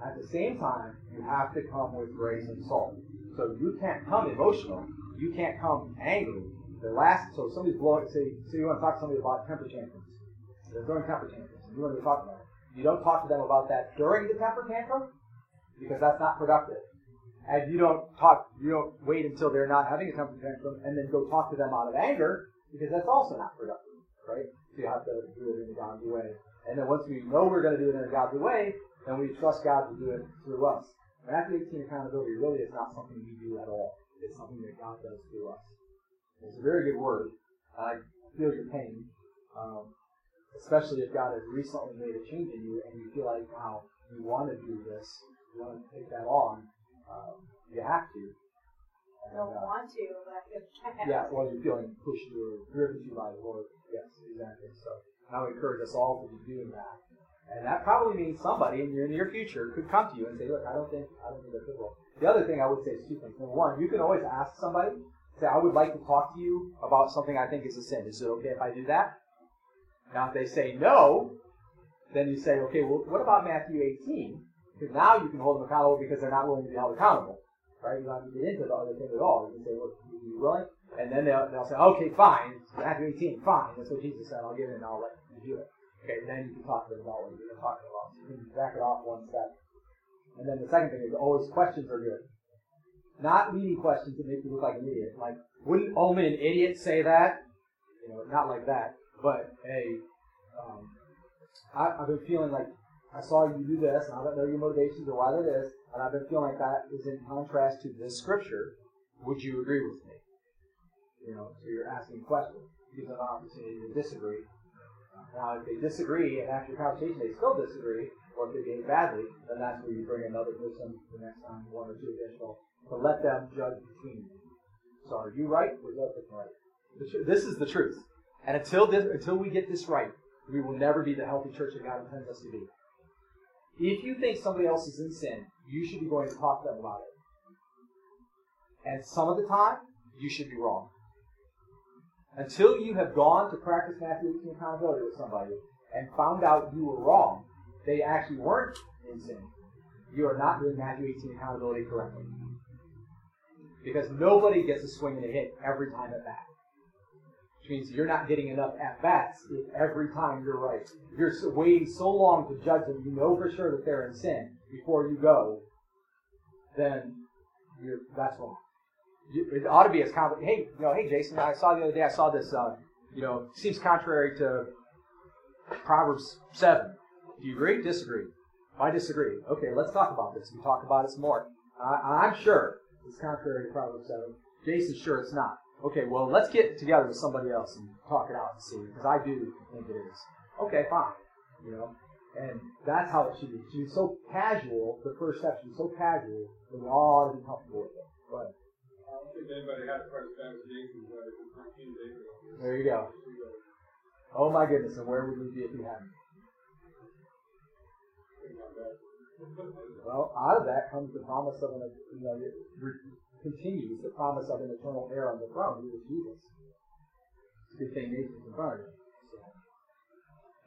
At the same time, you have to come with grace and salt. So you can't come emotional. You can't come angry. The last, so somebody's blowing, say, say you want to talk to somebody about temper tantrums. They're throwing temper tantrums, you want to talk about. You don't talk to them about that during the temper tantrum, because that's not productive. And you don't talk, you don't wait until they're not having a temper tantrum and then go talk to them out of anger, because that's also not productive, right? So you have to do it in a godly way. And then once we know we're going to do it in a godly way, then we trust God to do it through us. And Matthew 18 accountability really is not something we do at all. It's something that God does through us. It's a very good word. I feel your pain, um, especially if God has recently made a change in you and you feel like, wow, you want to do this, you want to take that on, um, you have to. I don't uh, want to, but I feel I have yeah, well, you're feeling pushed or driven to by the Lord. Yes, exactly. So I would encourage us all to be doing that. And that probably means somebody in your near future could come to you and say, look, I don't think, I don't think that's well. The other thing I would say is two things. Number one, you can always ask somebody, say, I would like to talk to you about something I think is a sin. Is it okay if I do that? Now, if they say no, then you say, okay, well, what about Matthew 18? Because now you can hold them accountable because they're not willing to be held accountable. Right? You don't have to get into the other thing at all. You can say, look, you you willing? And then they'll, they'll say, okay, fine. Matthew 18, fine. That's what Jesus said. I'll give it and I'll let you do it. Okay, then you can talk to them about what you're talking about. So you can back it off one step. And then the second thing is oh, always questions are good. Not leading questions that make you look like an idiot. Like, wouldn't only an idiot say that? You know, not like that. But, hey, um, I, I've been feeling like I saw you do this, and I don't know your motivations or why that is, and I've been feeling like that is in contrast to this scripture. Would you agree with me? You know, so you're asking questions. Gives them an opportunity to disagree. Now, if they disagree and after conversation they still disagree, or if they behave badly, then that's where you bring another person the next time, one or two additional, to let them judge between you. So are you right or is that right? This is the truth. And until this, until we get this right, we will never be the healthy church that God intends us to be. If you think somebody else is in sin, you should be going to talk to them about it. And some of the time, you should be wrong. Until you have gone to practice Matthew 18 accountability with somebody and found out you were wrong, they actually weren't in sin, you are not doing Matthew 18 accountability correctly. Because nobody gets a swing and a hit every time at bat. Which means you're not getting enough at bats every time you're right. You're waiting so long to judge them, you know for sure that they're in sin before you go, then you're, that's wrong. You, it ought to be as common. Hey, you know, hey, Jason, I saw the other day. I saw this. Uh, you know, seems contrary to Proverbs seven. Do you agree? Disagree? I disagree. Okay, let's talk about this. We talk about it some more. I, I'm sure it's contrary to Proverbs seven. Jason's sure it's not. Okay, well, let's get together with somebody else and talk it out and see, because I do think it is. Okay, fine. You know, and that's how it should be. Should so casual. The first step so casual that we all ought to be comfortable with it. Ahead. I don't think anybody had a first with 13 days ago. There you go. Oh my goodness, and where would we be if we hadn't? Well, out of that comes the promise of an, you know, continues the promise of an eternal heir on the throne, who is Jesus. It's a good thing Nathan's in front of him. So.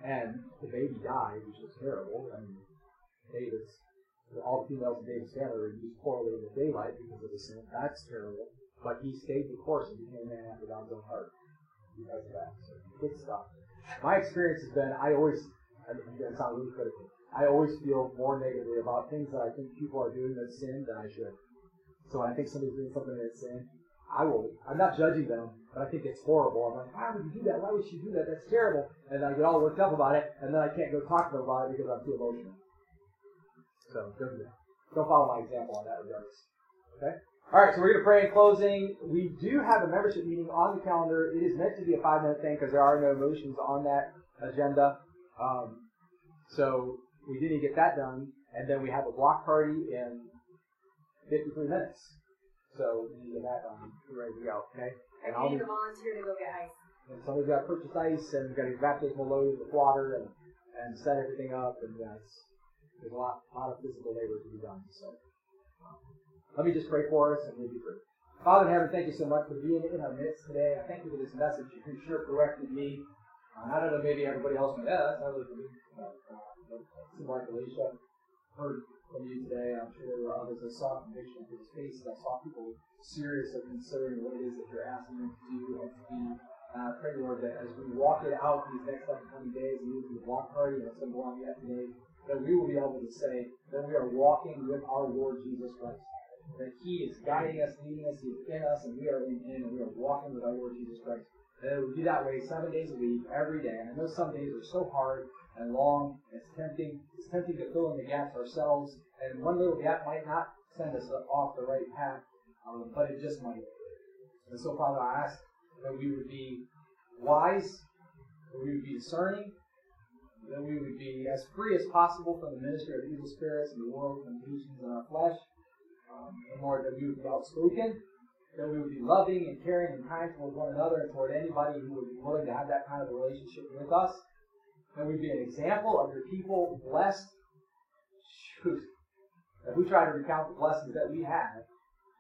And the baby died, which was terrible. I mean, David's, all the females in David's family were used poorly in the daylight because of the sin. That's terrible. But he stayed the course and became a man after God's own heart because of that. So, good stuff. My experience has been, I always, I'm going to sound really critical. I always feel more negatively about things that I think people are doing that sin than I should. So I think somebody's doing something that's sin, I will. I'm not judging them, but I think it's horrible. I'm like, why would you do that? Why would she do that? That's terrible. And I get all worked up about it, and then I can't go talk to them about it because I'm too emotional. So don't do that. Don't follow my example on that regardless. Okay? All right, so we're to pray in closing. We do have a membership meeting on the calendar. It is meant to be a five minute thing because there are no motions on that agenda. Um, so we didn't get that done. And then we have a block party in 53 minutes. So we need to get that ready to go. Okay. And I'll need a volunteer to go get ice. and somebody's got to purchase ice and we've got to baptismal load with water and, and set everything up and it's, there's a lot, lot of physical labor to be done. So um, let me just pray for us and we'll be through. Father in heaven, thank you so much for being in our midst today. I thank you for this message. You sure corrected me. Uh, I don't know, maybe everybody else went, yeah, that's not really for me. But, uh, it seemed like Alicia heard from you today. I'm sure there were others that saw conviction in his faces. I saw people serious of considering what it is that you're asking them to do and to be. Uh, pray, Lord, that as we walk it out these next upcoming days and even the block party that's going to go on yet today, that we will be able to say that we are walking with our Lord Jesus Christ. That He is guiding us, leading us, He is in us, and we are in Him, and we are walking with our Lord Jesus Christ. And it will be that way seven days a week, every day. And I know some days are so hard and long, it's tempting. It's tempting to fill in the gaps ourselves, and one little gap might not send us off the right path, um, but it just might. And so, Father, I ask that we would be wise, that we would be discerning, that we would be as free as possible from the ministry of evil spirits and the world temptations in our flesh, um, and Lord, that we would be outspoken, that we would be loving and caring and kind toward one another and toward anybody who would be willing to have that kind of relationship with us, that we'd be an example of your people blessed. Shoot. If we try to recount the blessings that we have,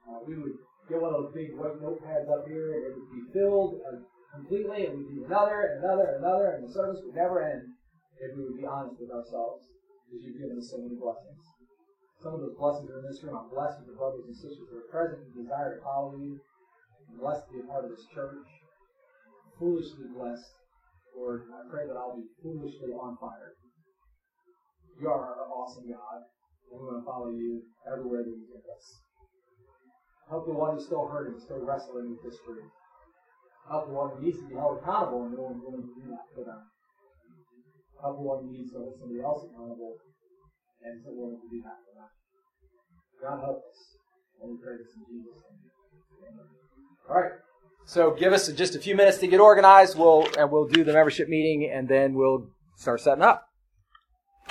uh, we would get one of those big white notepads up here, and it would be filled uh, completely, and we'd do another, and another, and another, and the service would never end if we would be honest with ourselves, because you've given us so many blessings. Some of those blessings are in this room. I'm blessed with the brothers and sisters who are present and desire to follow you. I'm blessed to be a part of this church. Foolishly blessed. Lord, I pray that I'll be foolishly on fire. You are an awesome God, and we want to follow you everywhere that you take us. Help the one who's still hurting, still wrestling with this truth. Help the one who needs to be held accountable and no one's willing to do that for them. Help the one who needs to hold somebody else accountable and is willing to do that for them. God help us. And we pray this in Jesus' name. All right. So give us just a few minutes to get organized. We'll and we'll do the membership meeting, and then we'll start setting up.